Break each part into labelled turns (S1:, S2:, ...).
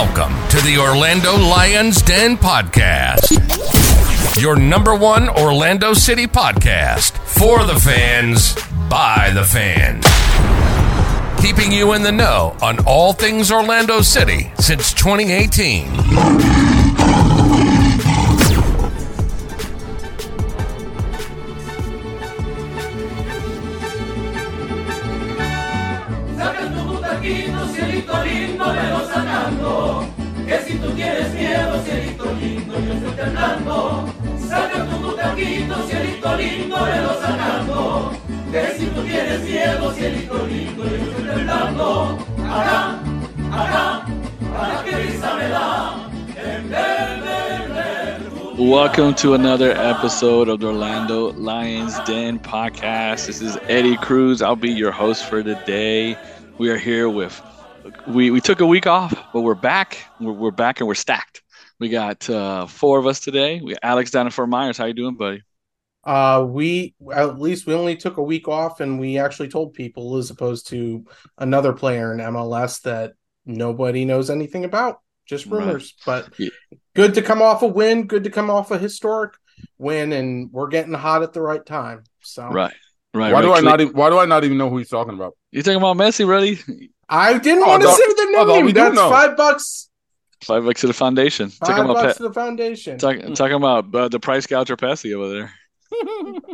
S1: Welcome to the Orlando Lions Den podcast. Your number one Orlando City podcast for the fans, by the fans. Keeping you in the know on all things Orlando City since 2018.
S2: Que si tú tienes miedo, yo estoy temblando. Que risa me da.
S3: Welcome to another episode of the Orlando Lions Den podcast. This is Eddie Cruz. I'll be your host for today. We are here with we we took a week off, but we're back. We're, we're back and we're stacked. We got uh, four of us today. We Alex down in Fort Myers. How you doing, buddy?
S4: Uh, we at least we only took a week off, and we actually told people, as opposed to another player in MLS that nobody knows anything about, just
S3: Right.
S4: rumors. But
S3: Yeah.
S4: good to come off a win, good to come off a historic win, and we're getting hot at the right time. So
S3: Right, right.
S5: Why
S3: right.
S5: do I not? Even, why do I not even know who he's talking about?
S3: You talking about Messi, buddy?
S4: I didn't
S5: Oh,
S4: want to say the name.
S5: we
S4: That's
S5: know.
S4: five bucks.
S3: Five bucks to the foundation.
S4: Five
S3: talking about
S4: bucks
S3: Pe-
S4: to the foundation.
S3: talk, talking about uh, the price gouger Pesci over there.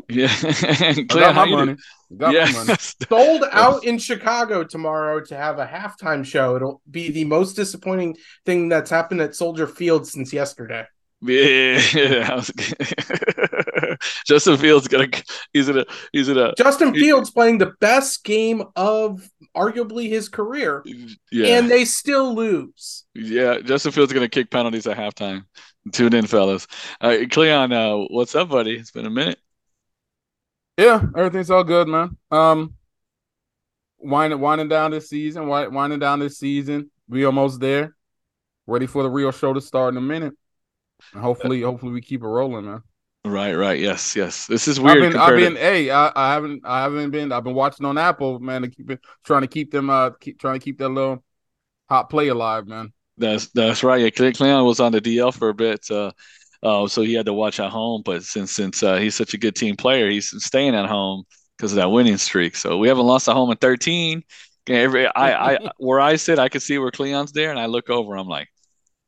S3: Yeah,
S5: I got my money. Got
S3: yeah.
S5: my money.
S4: sold out in Chicago tomorrow to have a halftime show. It'll be the most disappointing thing that's happened at Soldier Field since yesterday.
S3: Yeah, I Justin Fields gonna he's gonna he's gonna
S4: Justin
S3: He-
S4: Fields playing the best game of arguably his career,
S3: yeah
S4: and they still lose.
S3: yeah Justin Fields gonna kick penalties at halftime. Tune in, fellas. Right, Cleon, uh, what's up, buddy? It's been a minute.
S5: Yeah, everything's all good, man. Um, winding winding down this season. Winding down this season. We almost there. Ready for the real show to start in a minute. And hopefully, hopefully we keep it rolling, man.
S3: Right, right. Yes, yes. This is
S5: I've
S3: weird.
S5: been, I've been,
S3: to-
S5: hey, I, I haven't, I haven't been. I've been watching on Apple, man, to keep it, trying to keep them, uh, keep trying to keep that little hot play alive, man.
S3: That's that's right. Yeah, Cle- Cleon was on the DL for a bit, uh, uh, so he had to watch at home. But since since uh, he's such a good team player, he's staying at home because of that winning streak. So we haven't lost at home in 13. Every I, I where I sit, I can see where Cleon's there, and I look over. I'm like,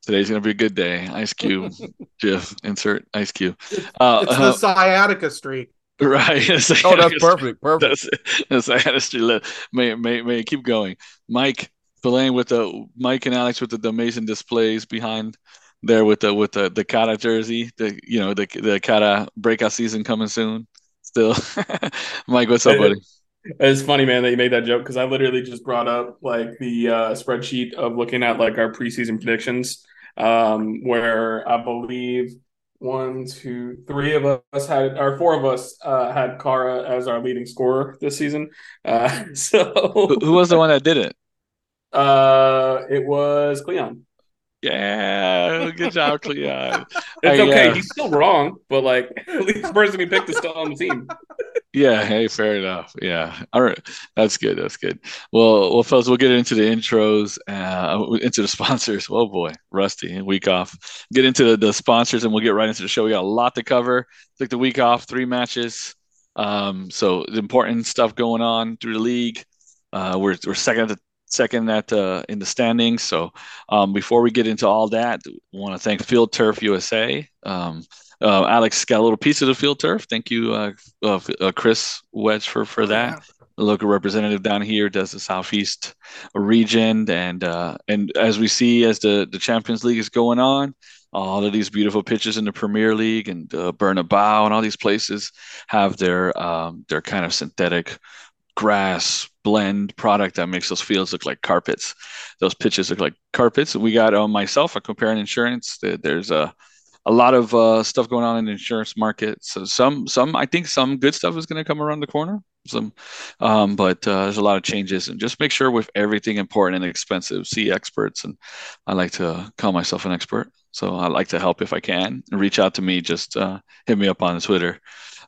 S3: today's gonna be a good day. Ice Cube, Jeff, insert Ice Cube. Uh,
S4: It's the sciatica streak.
S3: right.
S5: Oh, that's perfect, perfect.
S3: That's that's let may may may keep going. Mike Spillane with the Mike and Alex with the, the amazing displays behind there with the with the the Kara jersey. The you know the the Kara breakout season coming soon. Still, Mike, what's up, buddy?
S6: It's funny, man, that you made that joke because I literally just brought up like the uh, spreadsheet of looking at like our preseason predictions, um, where I believe one, two, three of us had, or four of us uh, had Kara as our leading scorer this season. Uh,
S3: Who,
S6: so
S3: who was the one that did it?
S6: Uh, it was Cleon.
S3: Yeah, good job, Cleon.
S6: It's okay.
S3: uh,
S6: He's still wrong, but like at least the person he picked is still on the team.
S3: Yeah, hey, fair enough. Yeah, all right, that's good. That's good. Well, well, fellas, we'll get into the intros, uh, into the sponsors. Oh boy, Rusty, week off. Get into the, the sponsors, and we'll get right into the show. We got a lot to cover. Took the week off, three matches. Um, so the important stuff going on through the league. Uh, we're we're second at the second at uh, in the standings. So um, before we get into all that, I want to thank Field Turf USA. Um, uh, Alex got a little piece of the field turf. Thank you, uh, uh, uh, Chris Wedge, for for that. The local representative down here does the southeast region, and uh, and as we see as the the Champions League is going on, all of these beautiful pitches in the Premier League and uh, Bernabeu and all these places have their um, their kind of synthetic grass blend product that makes those fields look like carpets. Those pitches look like carpets. We got uh, myself a Comparion Insurance. There's a a lot of uh, stuff going on in the insurance market. So some some I think some good stuff is going to come around the corner. Some, um, but uh, there's a lot of changes, and just make sure with everything important and expensive, see experts. And I like to call myself an expert, so I like to help if I can. Reach out to me, just uh, hit me up on Twitter.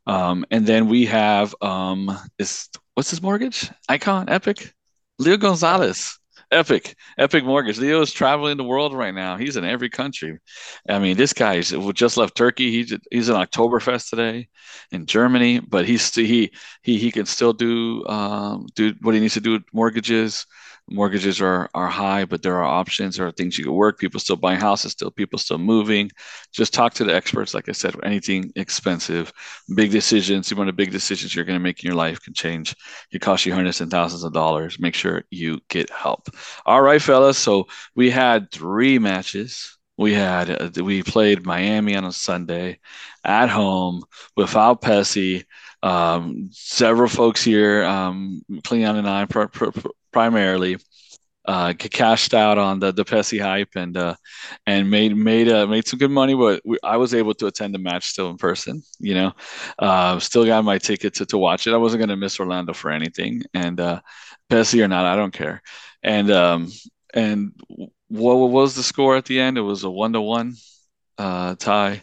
S3: Um, and then we have um, is what's his mortgage icon? Epic, Leo Gonzalez. Epic, Epic Mortgage. Leo is traveling the world right now. He's in every country. I mean, this guy just left Turkey. He's he's in Oktoberfest today in Germany, but he's he he he can still do um, do what he needs to do with mortgages mortgages are are high, but there are options. There are things you can work. People still buying houses, still people still moving. Just talk to the experts. Like I said, anything expensive, big decisions. One of the big decisions you're going to make in your life can change. It costs you hundreds and thousands of dollars. Make sure you get help. All right, fellas. So we had three matches. We had uh, we played Miami on a Sunday at home without Pessy. Um, several folks here, um, Cleon and I, primarily uh, cashed out on the the Pessy hype and uh, and made made uh, made some good money. But we, I was able to attend the match still in person. You know, uh, still got my ticket to, to watch it. I wasn't going to miss Orlando for anything, and uh, Pessy or not, I don't care. And um, and what was the score at the end? It was a one to one tie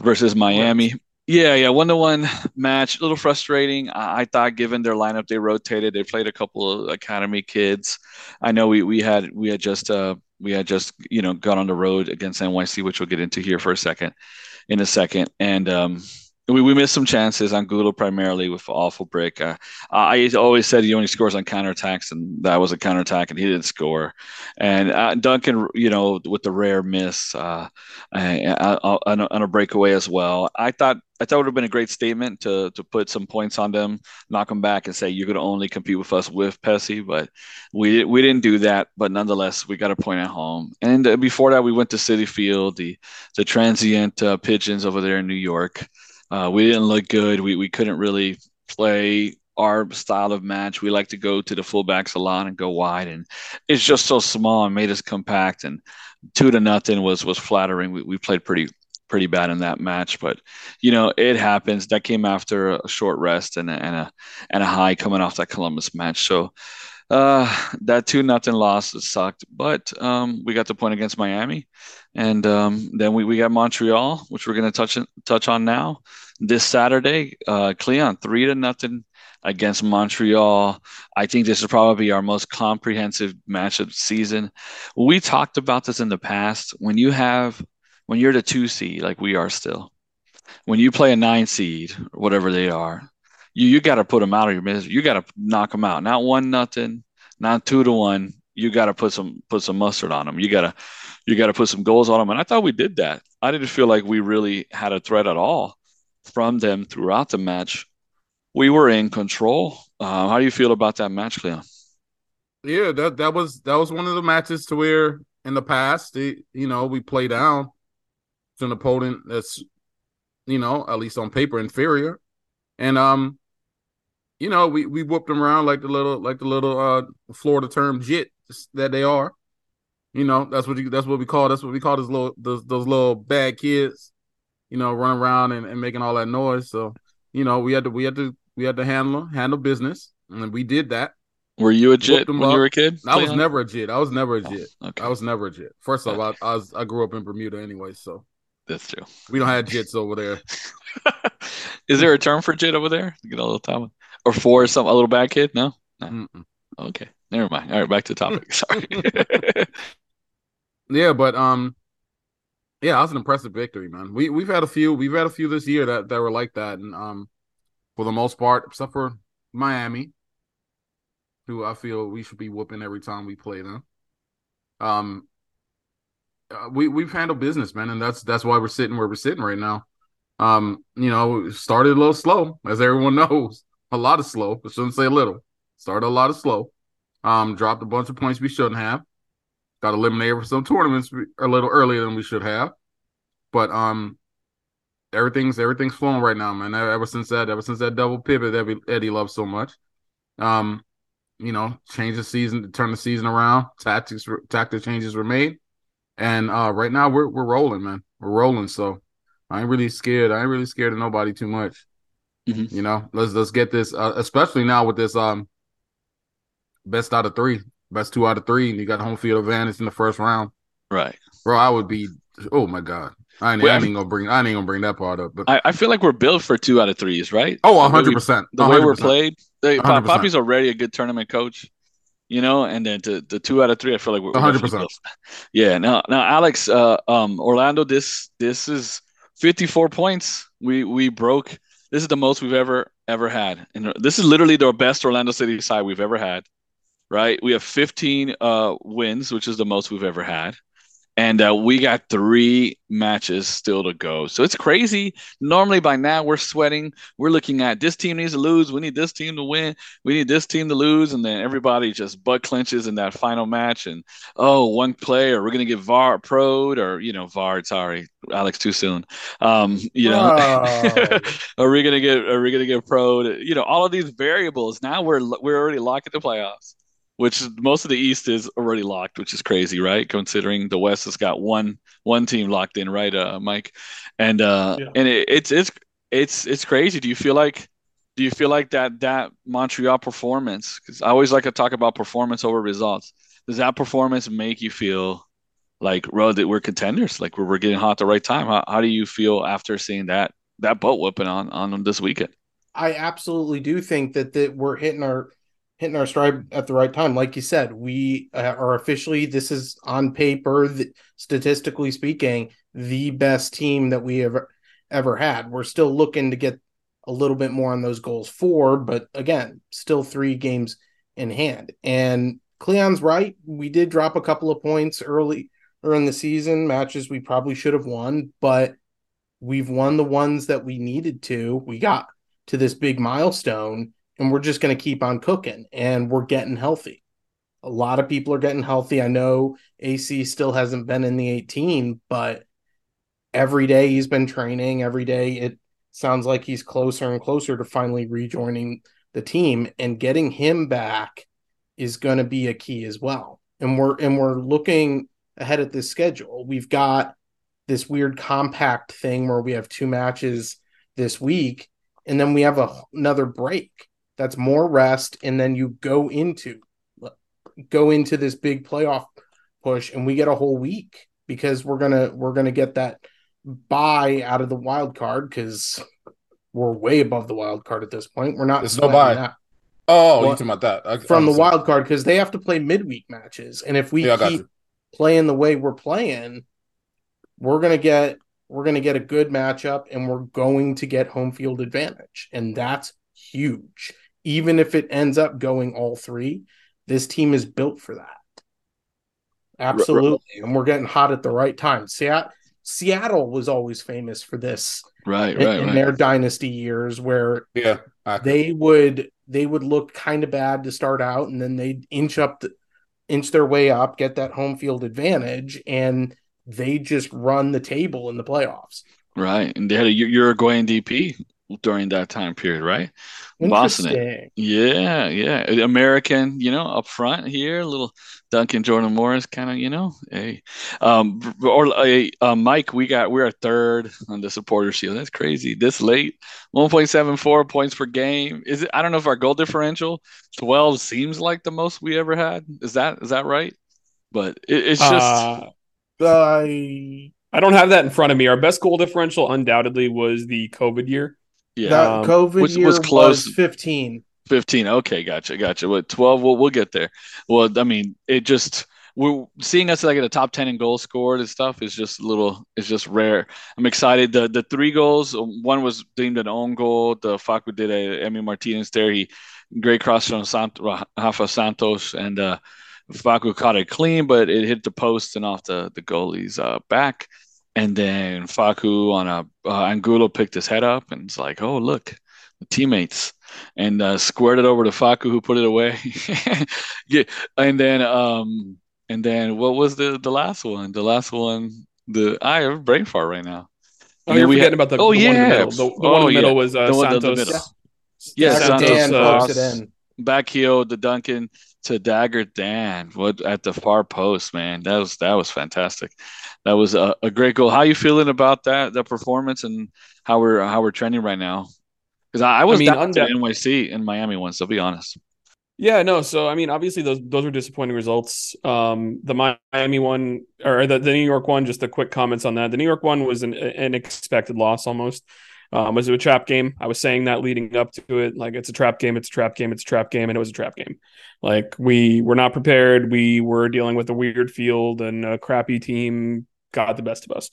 S3: versus Miami. Yeah, yeah, one to one match. A little frustrating. I, I, thought, given their lineup, they rotated. They played a couple of academy kids. I know we we had we had just uh we had just you know gone on the road against NYC, which we'll get into here for a second, in a second, and um we, we missed some chances Angulo primarily with awful break. Uh, I always said he only scores on counterattacks, and that was a counterattack, and he didn't score. And uh, Duncan, you know, with the rare miss uh, on, a, on a breakaway as well. I thought I thought it would have been a great statement to to put some points on them, knock them back, and say you're going to only compete with us with Pessy. But we we didn't do that. But nonetheless, we got a point at home. And uh, before that, we went to Citi Field, the the transient uh, pigeons over there in New York. Uh, we didn't look good. We we couldn't really play our style of match. We like to go to the fullbacks a lot and go wide, and it's just so small and made us compact. And two to nothing was was flattering. We we played pretty pretty bad in that match, but you know it happens. That came after a short rest and a, and a and a high coming off that Columbus match. So uh, that two nothing loss sucked, but um, we got the point against Miami, and um, then we, we got Montreal, which we're going to touch touch on now. This Saturday, uh, Cleon three to nothing against Montreal. I think this is probably our most comprehensive matchup season. We talked about this in the past. When you have when you're the two seed, like we are still, when you play a nine seed, whatever they are, you you got to put them out of your misery. You got to knock them out. Not one nothing, not two to one. You got to put some put some mustard on them. You got to you got to put some goals on them. And I thought we did that. I didn't feel like we really had a threat at all from them throughout the match. We were in control. Uh, how do you feel about that match, Cleon?
S5: Yeah, that that was that was one of the matches to where in the past, you know, we play down to an opponent that's, you know, at least on paper inferior, and um, you know, we we whooped them around like the little like the little uh Florida term jit that they are. You know, that's what you that's what we call that's what we call those little those, those little bad kids, you know, running around and, and making all that noise. So, you know, we had to we had to we had to handle handle business and we did that.
S3: Were you a jit when up. you were a kid?
S5: I was never a jit. I was never a jit. Oh, okay. I was never a jit. First off, okay. I, I was I grew up in Bermuda anyway, so
S3: that's true.
S5: We don't have jits over there.
S3: Is there a term for jit over there? Get a little time or for some a little bad kid? No, no. Okay, never mind. All right, back to the topic. Sorry.
S5: yeah, but um, yeah, that was an impressive victory, man. We we've had a few. We've had a few this year that that were like that, and um, for the most part, except for Miami, who I feel we should be whooping every time we play them. Um, uh, we we've handled business, man, and that's that's why we're sitting where we're sitting right now. Um, you know, started a little slow, as everyone knows, a lot of slow. I shouldn't say a little. Started a lot of slow. Um, dropped a bunch of points we shouldn't have. Got eliminated for some tournaments a little earlier than we should have. But um, everything's everything's flowing right now, man. Ever since that, ever since that double pivot that Eddie loves so much. Um, you know, change the season turn the season around. Tactics tactic changes were made, and uh, right now we're we're rolling, man. We're rolling. So I ain't really scared. I ain't really scared of nobody too much. Mm-hmm. You know, let's let's get this, uh, especially now with this um best out of three, best two out of three, and you got home field advantage in the first round.
S3: Right,
S5: bro. I would be. Oh my god. I ain't, I ain't gonna bring. I ain't gonna bring that part up. But
S3: I, I feel like we're built for two out of threes, right?
S5: Oh, hundred percent.
S3: The way we're played, they, Poppy's already a good tournament coach. you know, and then to the two out of three, I feel like we're
S5: 100%.
S3: Yeah. Now, now, Alex, uh, um, Orlando, this this is 54 points. We we broke. This is the most we've ever ever had, and this is literally the best Orlando City side we've ever had. Right? We have 15 uh, wins, which is the most we've ever had and uh, we got three matches still to go. So it's crazy. Normally by now we're sweating. We're looking at this team needs to lose. We need this team to win. We need this team to lose, and then everybody just butt clenches in that final match. And oh, one player we're gonna get VAR proed or you know VAR. Sorry, Alex, too soon. Um, you know,
S4: Oh.
S3: are we gonna get are we gonna get proed? You know, all of these variables. Now we're we're already locked at the playoffs which most of the East is already locked, which is crazy, right? Considering the West has got one one team locked in, right, uh, Mike? And uh,
S6: Yeah.
S3: and it, it's it's it's it's crazy. Do you feel like do you feel like that that Montreal performance? Because I always like to talk about performance over results. Does that performance make you feel like, bro, that we're contenders? Like we're, we're getting hot at the right time? How, how do you feel after seeing that that boat whooping on on this weekend?
S4: I absolutely do think that that we're hitting our hitting our stride at the right time. Like you said, we uh, are officially this is on paper, statistically speaking, the best team that we ever ever had. We're still looking to get a little bit more on those goals for, but again, still three games in hand. And Cleon's right. We did drop a couple of points early or in the season, matches we probably should have won, but we've won the ones that we needed to. We got to this big milestone and we're just going to keep on cooking and we're getting healthy. A lot of people are getting healthy. I know AC still hasn't been in the 18, but every day he's been training. Every day it sounds like he's closer and closer to finally rejoining the team and getting him back is going to be a key as well. And we're and we're looking ahead at this schedule. We've got this weird compact thing where we have two matches this week and then we have a, another break that's more rest and then you go into go into this big playoff push and we get a whole week because we're gonna we're gonna get that buy out of the wild card because we're way above the wild card at this point. We're not
S5: There's no buy.
S4: that.
S5: Oh, you
S4: Well,
S5: talking about that? I-
S4: from the wild card because they have to play midweek matches and if we
S5: Yeah,
S4: keep playing the way we're playing we're gonna get we're gonna get a good matchup and we're going to get home field advantage and that's huge even if it ends up going all three this team is built for that. Absolutely. And we're getting hot at the right time. Seattle seattle was always famous for this
S3: Right,
S4: in,
S3: right,
S4: in
S3: right.
S4: their dynasty years where
S5: Yeah,
S4: they would they would look kind of bad to start out and then they'd inch up the, inch their way up get that home field advantage and they just run the table in the playoffs.
S3: Right, and they had a U- Uruguayan DP during that time period, right?
S4: Interesting.
S3: Yeah, yeah. American, you know, up front here, little Duncan Jordan Morris kind of, you know. Hey, um, or uh, uh, Mike, we got we're a third on the supporter shield. That's crazy. This late, 1.74 points per game. Is it? I don't know if our goal differential 12 seems like the most we ever had. Is that is that right? But it, it's just
S6: Uh,
S4: I
S6: I don't have that in front of me. Our best goal differential undoubtedly was the COVID year.
S3: Yeah.
S4: that
S6: um,
S4: COVID
S3: which
S4: year
S3: was
S4: was,
S3: close.
S4: 15.
S3: 15 okay gotcha gotcha. What 12 we'll, we'll get there. Well i mean it just we're seeing us like at the top 10 in goals scored and stuff is just a little it's just rare. I'm excited. The the three goals one was deemed an own goal. The Facu did a Emi martinez there. He great cross from Sant- rafa santos and uh Facu caught it clean but it hit the post and off the the goalie's uh back and then Facu on a uh, Angulo picked his head up and it's like oh look the teammates and uh, squared it over to Facu, who put it away. yeah, and then um, and then what was the the last one? The last one, the I have a brain fart right now.
S6: Oh, you're
S3: we
S6: forgetting
S3: had-
S6: about the,
S3: oh,
S6: the one in the
S3: yeah.
S6: middle. The, the
S3: Oh,
S6: one in the
S3: yeah.
S6: middle was uh,
S3: The one in the
S6: Santos.
S3: middle. Yeah,
S4: That's
S6: Santos,
S4: Dan
S6: uh,
S4: it in.
S3: back heel to Duncan to Dagur Dan. What at the far post, man? That was that was fantastic. That was a, a great goal. How you feeling about that that performance and how we're how we're trending right now? Because I, I was
S6: I mean,
S3: down to NYC and Miami once. I'll be honest.
S6: Yeah, no. So I mean, obviously those those were disappointing results. Um, the Miami one or the, the New York one, just a quick comments on that. The New York one was an, an expected loss almost.
S7: Um, was it a trap game? I was saying that leading up to it, like it's a trap game, it's a trap game, it's a trap game, and it was a trap game. Like we were not prepared. We were dealing with a weird field and a crappy team got the best of us.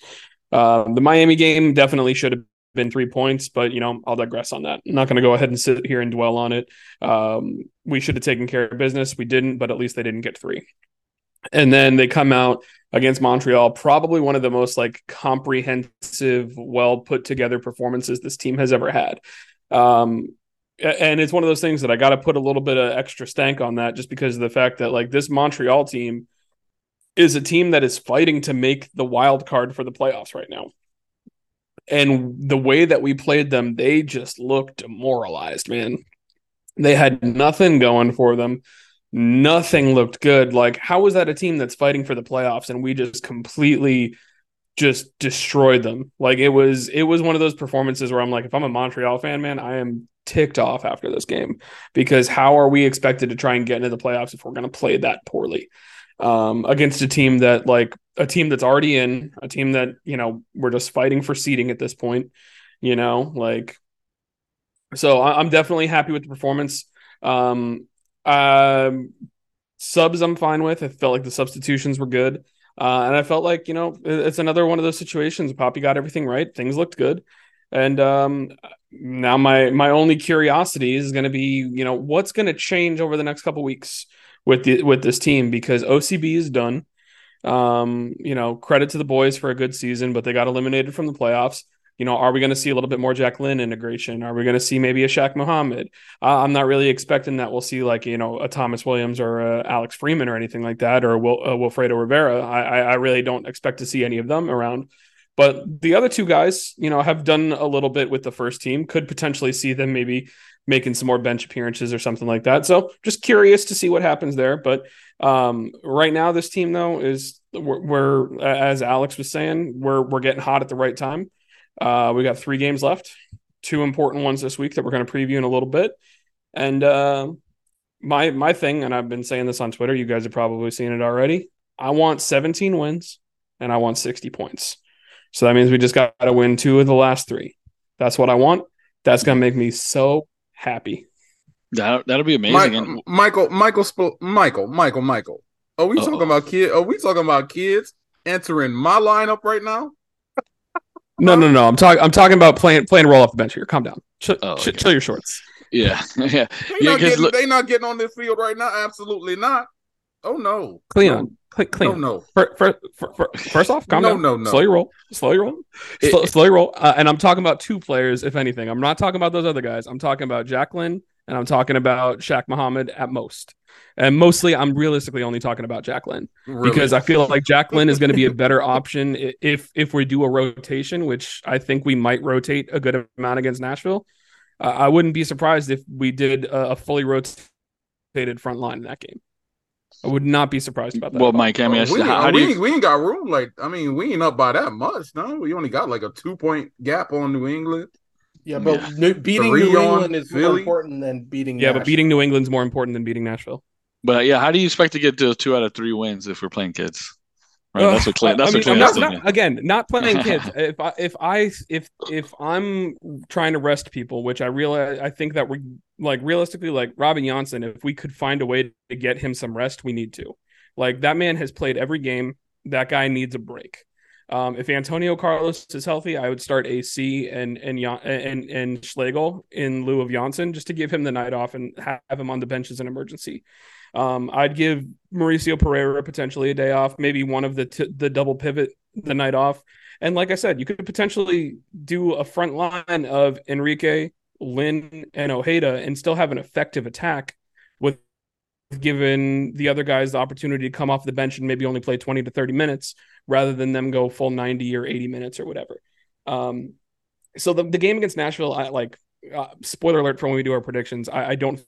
S7: Uh, the Miami game definitely should have been three points, but you know I'll digress on that. I'm not going to go ahead and sit here and dwell on it. Um, we should have taken care of business. We didn't, but at least they didn't get three. And then they come out against Montreal, probably one of the most like comprehensive, well put together performances this team has ever had. Um, and it's one of those things that I got to put a little bit of extra stank on that just because of the fact that like this Montreal team is a team that is fighting to make the wild card for the playoffs right now. And the way that we played them, they just looked demoralized, man. They had nothing going for them nothing looked good. Like, how was that a team that's fighting for the playoffs and we just completely just destroyed them? Like it was it was one of those performances where I'm like, if I'm a Montreal fan, man, I am ticked off after this game because how are we expected to try and get into the playoffs if we're going to play that poorly um, against a team that like a team that's already in a team that you know we're just fighting for seeding at this point you know like so i'm definitely happy with the performance um um, subs, I'm fine with. I felt like the substitutions were good. Uh, and I felt like, you know, it's another one of those situations. Poppy got everything right. Things looked good. And um, now my my only curiosity is going to be, you know, what's going to change over the next couple weeks with the with this team because OCB is done. Um, you know, credit to the boys for a good season, but they got eliminated from the playoffs you know, are we going to see a little bit more Jack Lynn integration? Are we going to see maybe a Shak Mohammed? Uh, I'm not really expecting that we'll see like you know a Thomas Williams or Alex Freeman or anything like that, or Will, uh, Wilfredo Rivera. I, I really don't expect to see any of them around. But the other two guys, you know, have done a little bit with the first team. Could potentially see them maybe making some more bench appearances or something like that. So just curious to see what happens there. But um, right now, this team though is we're, we're as Alex was saying, we're we're getting hot at the right time. Uh, we got three games left, two important ones this week that we're going to preview in a little bit. And uh, my my thing, and I've been saying this on Twitter. You guys have probably seen it already. I want 17 wins and I want 60 points. So that means we just got to win two of the last three. That's what I want. That's going to make me so happy.
S3: That that'll be amazing.
S5: Michael, Michael, Michael, Michael, Michael, Michael. Are we Uh-oh. talking about kids? Are we talking about kids entering my lineup right now?
S7: No, no, no. I'm talking. I'm talking about playing playing roll off the bench here. Calm down. Chill, oh, okay. chill your shorts.
S3: Yeah, yeah.
S5: They yeah, not getting, look, they not getting on this field right now. Absolutely not. Oh no,
S7: Cleon. No. Cleon.
S5: No, no.
S7: First, first, first off, calm
S5: no,
S7: down.
S5: No, no,
S7: Slow your roll. Slow your roll. Slow, slow your roll. Uh, and I'm talking about two players, if anything. I'm not talking about those other guys. I'm talking about Jack Lynn and I'm talking about Shak Mohammed at most. And mostly, I'm realistically only talking about Jack Lynn really? because I feel like Jack Lynn is going to be a better option if if we do a rotation, which I think we might rotate a good amount against Nashville. Uh, I wouldn't be surprised if we did a, a, fully rotated front line in that game. I would not be surprised about that.
S3: Well, Mike, I mean, oh,
S5: we,
S3: how, oh, how
S5: we,
S3: you...
S5: we ain't got room. Like, I mean, we ain't up by that much. No, we only got like a two point gap on New England.
S4: Yeah, but yeah. beating New England is Philly. more important than beating.
S7: Yeah,
S4: Nashville.
S7: but beating New England's more important than beating Nashville.
S3: But yeah, how do you expect to get to two out of three wins if we're playing kids? Right, that's what Clint. That's I mean, what
S7: Clint not, again, not playing kids. if I if I if if I'm trying to rest people, which I realize, I think that we're like realistically, like Robin Jansson, if we could find a way to get him some rest, we need to. Like that man has played every game. That guy needs a break. Um, if Antonio Carlos is healthy, I would start AC and and and and Schlegel in lieu of Jansson just to give him the night off and have him on the bench as an emergency. Um, I'd give Mauricio Pereira potentially a day off, maybe one of the t- the double pivot the night off. And like I said, you could potentially do a front line of Enrique, Lynn, and Ojeda and still have an effective attack with given the other guys the opportunity to come off the bench and maybe only play 20 to 30 minutes rather than them go full 90 or 80 minutes or whatever. Um, so the, the game against Nashville, I like uh, spoiler alert for when we do our predictions. I, I don't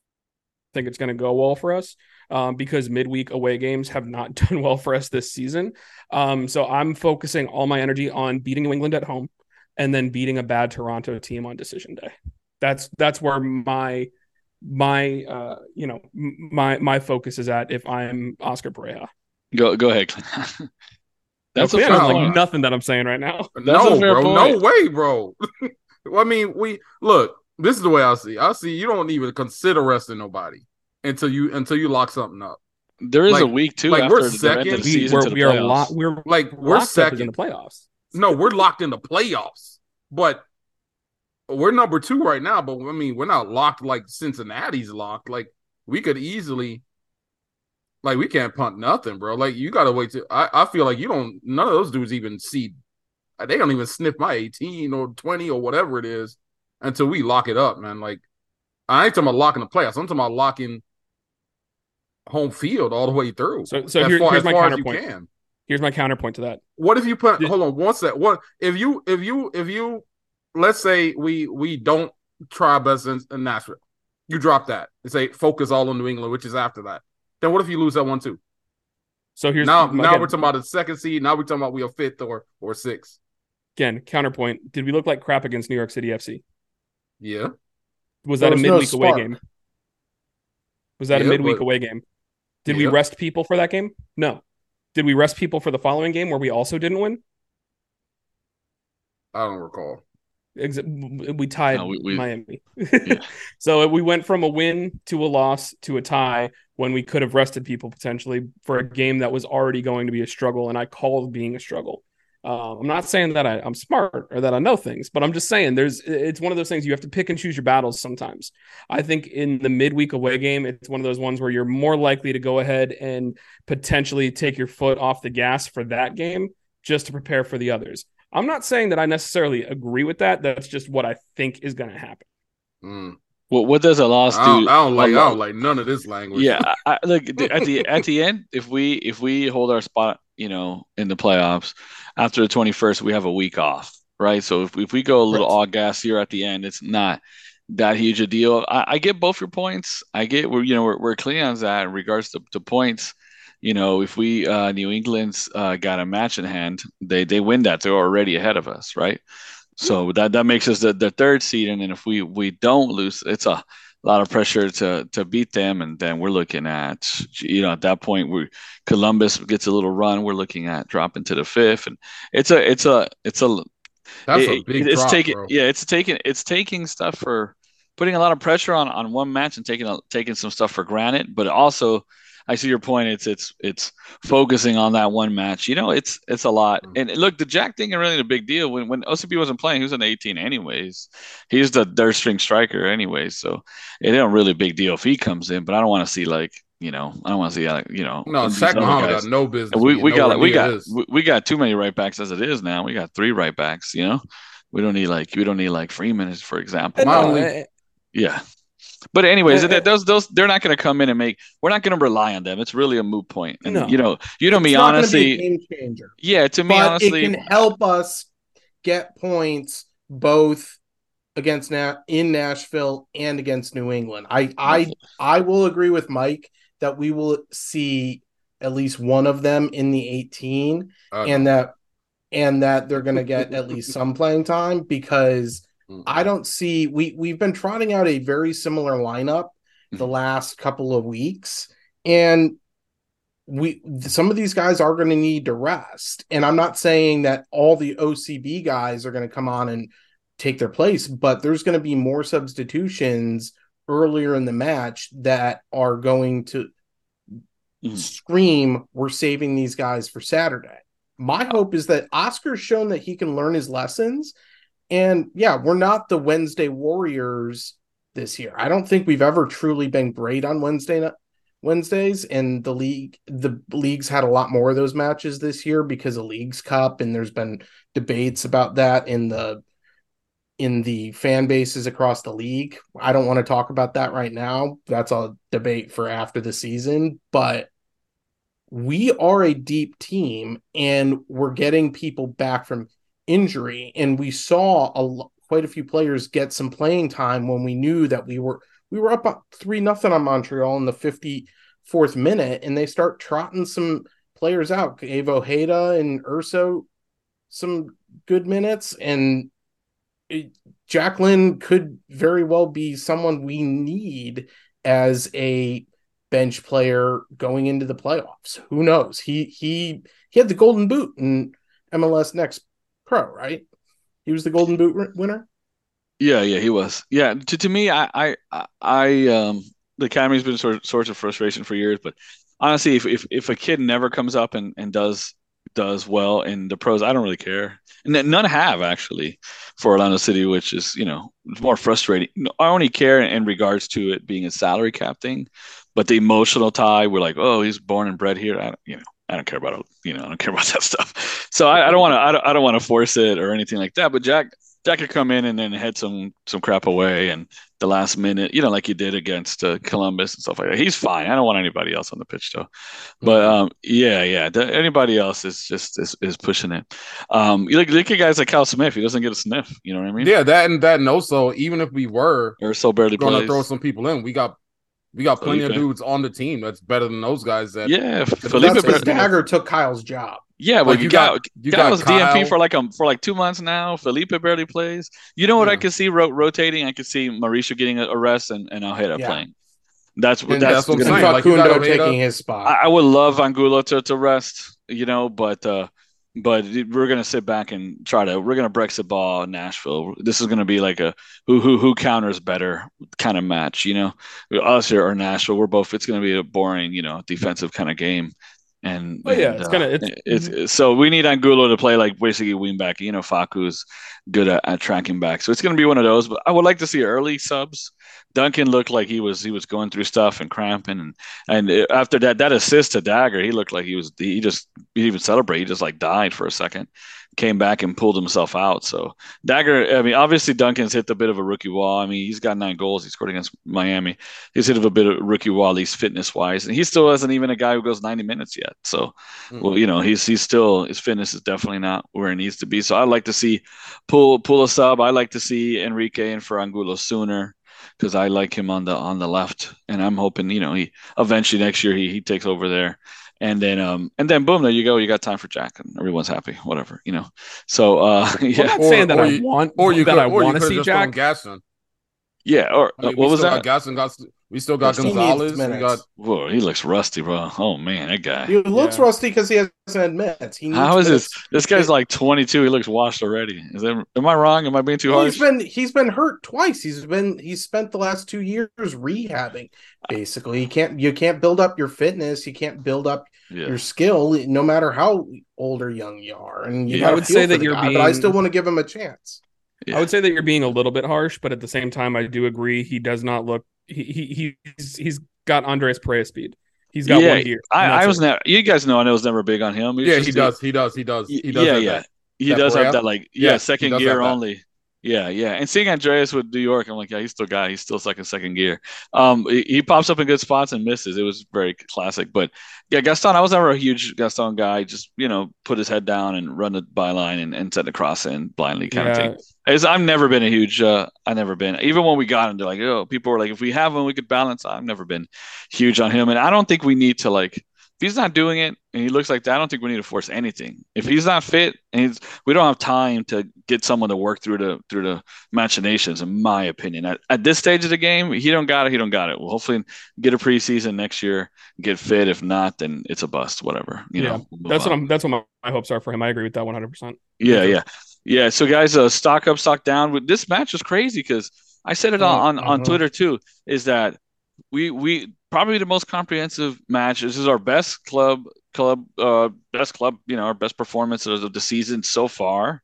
S7: think it's going to go well for us um, because midweek away games have not done well for us this season. Um, so I'm focusing all my energy on beating New England at home and then beating a bad Toronto team on decision day. That's that's where my my uh you know my my focus is at if I'm Oscar Pareja.
S3: Go go ahead.
S7: That's a fair like nothing that I'm saying right now.
S5: That's no, bro. Point. No way, bro. I mean, we look. This is the way I see. I see you don't even consider resting nobody until you until you lock something up.
S3: There is
S5: Like-
S3: a week too
S5: like,
S3: after
S5: we're second.
S3: the
S7: We,
S3: season
S7: we're,
S3: to the
S7: we are
S3: playoffs.
S7: lo- we're
S5: Like we're
S7: second in the playoffs.
S5: No, we're locked in the playoffs, but we're number two right now. But I mean, we're not locked like Cincinnati's locked. Like we could easily, like we can't punt nothing, bro. Like you gotta wait to. I, I feel like you don't. None of those dudes even see. They don't even sniff my eighteen or twenty or whatever it is until we lock it up, man. Like I ain't talking about locking the playoffs. I'm talking about locking home field all the way through.
S7: So- so
S5: as
S7: here-
S5: far,
S7: here's
S5: as
S7: my
S5: you
S7: counterpoint.
S5: can.
S7: Here's my counterpoint to that.
S5: What if you put
S7: Did-
S5: hold on one sec? What if you if you if you let's say we we don't try our best in, in Nashville, you drop that and say focus all on New England, which is after that. Then what if you lose that one too?
S7: So here's
S5: now
S7: again,
S5: now we're talking about the second seed. Now we're talking about we are fifth or or sixth.
S7: again counterpoint. Did we look like crap against New York City FC?
S5: Yeah,
S7: Was
S4: There
S7: that a
S4: was no
S7: midweek away game? Was that a midweek
S5: but-
S7: away game? Did we rest people for that game? No. Did we rest people for the following game where we also didn't win?
S5: I don't recall.
S7: Ex- We tied
S3: No, we- we-
S7: Miami.
S3: Yeah.
S7: so uh, we went from a win to a loss to a tie when we could have rested people potentially for a game that was already going to be a struggle, and I called being a struggle. Uh, I'm not saying that I, I'm smart or that I know things, but I'm just saying there's it's one of those things you have to pick and choose your battles sometimes. I think in the midweek away game, it's one of those ones where you're more likely to go ahead and potentially take your foot off the gas for that game just to prepare for the others. I'm not saying that I necessarily agree with that. That's just what I think is going to happen.
S5: Mm.
S3: What what does a loss
S5: I, don't. I don't like. I
S3: a lo-
S5: don't like none of this language.
S3: Yeah, I, I- look at the at the end, if we if we hold our spot, you know, in the playoffs after the twenty first, we have a week off, right? So if if we go a little
S4: Right.
S3: all gas here at the end, it's not that huge a deal. I, I get both your points. I get where you know where, where Cleon's at in regards to, to points. You know, if we uh, New England's uh, got a match in hand, they they win that. They're already ahead of us, right? So that that makes us the, the third seed, and then if we we don't lose, it's a lot of pressure to to beat them, and then we're looking at you know at that point we Columbus gets a little run. We're looking at dropping to the fifth, and it's a it's a it's a
S5: that's
S3: it-
S5: a big
S3: it's
S5: drop,
S3: taking
S5: bro.
S3: yeah it's taking it's taking stuff for putting a lot of pressure on on one match and taking a, taking some stuff for granted but also i see your point it's it's it's focusing on that one match you know it's it's a lot
S5: Mhm.
S3: and look the jack thing is really a big deal when when OCB wasn't playing he was an 18 anyways he's the third string striker anyways so it ain't a really big deal if he comes in but i don't want to see like you know i don't want to see like you know
S5: No,
S3: these
S5: Shaq
S3: other
S5: Muhammad got no business.
S3: We we got we got
S5: this.
S3: we, we got too many right backs as it is now. We got three right backs. You know, we don't need like we don't need like Freeman for example.
S5: My only-
S3: Yeah. But anyways,
S7: Uh,
S3: those those they're not going to come in and make. We're not going to rely on them. It's really a moot point. And
S7: No.
S3: you know, you know me
S4: not gonna be a
S3: honestly.
S4: game changer,
S3: Yeah, to me
S4: but
S3: honestly,
S4: it can help us get points both against Na- in Nashville and against New England. I I I will agree with Mike that we will see at least one of them in the 18
S5: Uh,
S4: and that and that they're going to get at least some playing time because
S5: mm.
S4: I don't see we we've been trotting out a very similar lineup the
S3: Mhm.
S4: last couple of weeks and we some of these guys are going to need to rest and I'm not saying that all the OCB guys are going to come on and take their place but there's going to be more substitutions earlier in the match that are going to
S3: Mhm.
S4: scream we're saving these guys for Saturday. My hope is that Oscar's shown that he can learn his lessons and yeah, we're not the Wednesday Warriors this year. I don't think we've ever truly been great on Wednesday Wednesdays and the league the leagues had a lot more of those matches this year because of Leagues Cup and there's been debates about that in the in the fan bases across the league. I don't want to talk about that right now. That's a debate for after the season, but we are a deep team and we're getting people back from injury and we saw a quite a few players get some playing time when we knew that we were we were up 3 nothing on Montreal in the 54th minute and they start trotting some players out. Avo Heda and Urso some good minutes and it- Jack Lynn could very well be someone we need as a bench player going into the playoffs. Who knows? He he he had the golden boot in MLS Next Pro, right? He was the golden boot winner.
S3: Yeah, yeah, he was. Yeah, to to me, I I I um the academy's been sort source of frustration for years, but honestly, if if if a kid never comes up and and does does well in the pros, I don't really care. And none have actually for Orlando City, which is you know more frustrating. I only care in regards to it being a salary cap thing, but the emotional tie, we're like, oh, he's born and bred here. I, you know, I don't care about you know, I don't care about that stuff. So I, I don't want to, I don't, I don't want to force it or anything like that. But Jack, Jack could come in and then head some some crap away and the last minute, you know, like he did against uh, Columbus and stuff like that. He's fine. I don't want anybody else on the pitch though. But mm-hmm. um, yeah, yeah, the, anybody else is just is, is pushing it. Um, you look, look at guys like Kyle Smith. He doesn't get a sniff. You know what I mean?
S5: Yeah, that and that, and also even if we were
S3: or so barely
S5: going to throw some people in, we got we got plenty Felipe. of dudes on the team that's better than those guys. That
S3: yeah,
S4: Felipe Dagur took Kyle's job.
S3: Yeah, but like you got, got you got was DNP for like um for like two months now. Felipe barely plays. You know what yeah. I could see ro- rotating? I could see Mauricio getting a rest and and Ojeda yeah. playing. That's what that's,
S4: that's what I'm saying. Like taking his spot.
S3: I, I, would love Angulo to, to rest, you know, but uh but we're gonna sit back and try to we're gonna Brexit ball Nashville. This is gonna be like a who who who counters better kind of match, you know. Us or Nashville, we're both. It's gonna be a boring, you know, defensive kind of game. And,
S7: oh, yeah, it's uh, gonna it's,
S3: it's, mm-hmm. so we need Angulo to play like basically wing back. You know, Facu's good at, at tracking back, so it's gonna be one of those. But I would like to see early subs. Duncan looked like he was he was going through stuff and cramping, and and after that that assist to Dagur, he looked like he was he just he even celebrate. He just like died for a second, came back and pulled himself out. So Dagur, I mean, obviously Duncan's hit a bit of a rookie wall. I mean, he's got nine goals. He scored against Miami. He's hit a bit of a rookie wall, at least fitness wise, and he still isn't even a guy who goes 90 minutes yet. So, mm-hmm. well, you know, he's he's still his fitness is definitely not where it needs to be. So I'd like to see pull pull a sub. I like to see Enrique and for Angulo sooner because I like him on the on the left, and I'm hoping you know he eventually next year he he takes over there. And then um and then boom there you go. You got time for jack and everyone's happy whatever you know. So uh yeah.
S7: i'm not or, saying that i want or you that could, i want to see jack.
S3: Gaston. Yeah or I mean, what was that
S5: Gaston got we still got Gonzalez. We got.
S3: Whoa, he looks rusty, bro. Oh man, that guy.
S4: He looks yeah. rusty because he hasn't had minutes.
S3: He How is this? This guy's like 22. He looks washed already. Is that? Am I wrong? Am I being too harsh?
S4: He's been he's been hurt twice. He's been he's spent the last two years rehabbing. Basically, you can't you can't build up your fitness. You can't build up yeah. your skill, no matter how old or young you are. And you yeah,
S7: I would say that you're guy, being. But
S4: I still want to give him a chance.
S7: Yeah. I would say that you're being a little bit harsh, but at the same time, I do agree he does not look he, he he's he's got Andres Perea speed. He's got yeah, one gear.
S3: I, I was never. You guys know I was never big on him.
S5: yeah, he does, he does. He does. He does.
S3: Yeah, yeah. That, he that does have that like yeah, yeah second gear only. Yeah, yeah. And seeing Andreas with New York, I'm like, yeah, he's still got, he's still second, second gear. Um, he, he, pops up in good spots and misses. It was very classic. But yeah, Gaston, I was never a huge Gaston guy. Just you know, put his head down and run the byline and, and set the cross in blindly kind yeah. of thing. As I've never been a huge. Uh, I've never been. Even when we got him, they're like, oh, people were like, if we have him, we could balance. I've never been huge on him, and I don't think we need to like if he's not doing it and he looks like that, I don't think we need to force anything. If he's not fit and he's, we don't have time to get someone to work through the through the machinations, in my opinion. At, at this stage of the game, he don't got it. He don't got it. We'll hopefully get a preseason next year, get fit. If not, then it's a bust. Whatever. You yeah, know,
S7: we'll that's on. what I'm. That's what my, my, hopes are for him. I agree with that 100. percent
S3: Yeah, yeah, yeah. So guys, uh, stock up, stock down. This match was crazy because I said it on on, on uh-huh. Twitter too. Is that we we probably the most comprehensive match. This is our best club club uh, best club you know our best performance of the season so far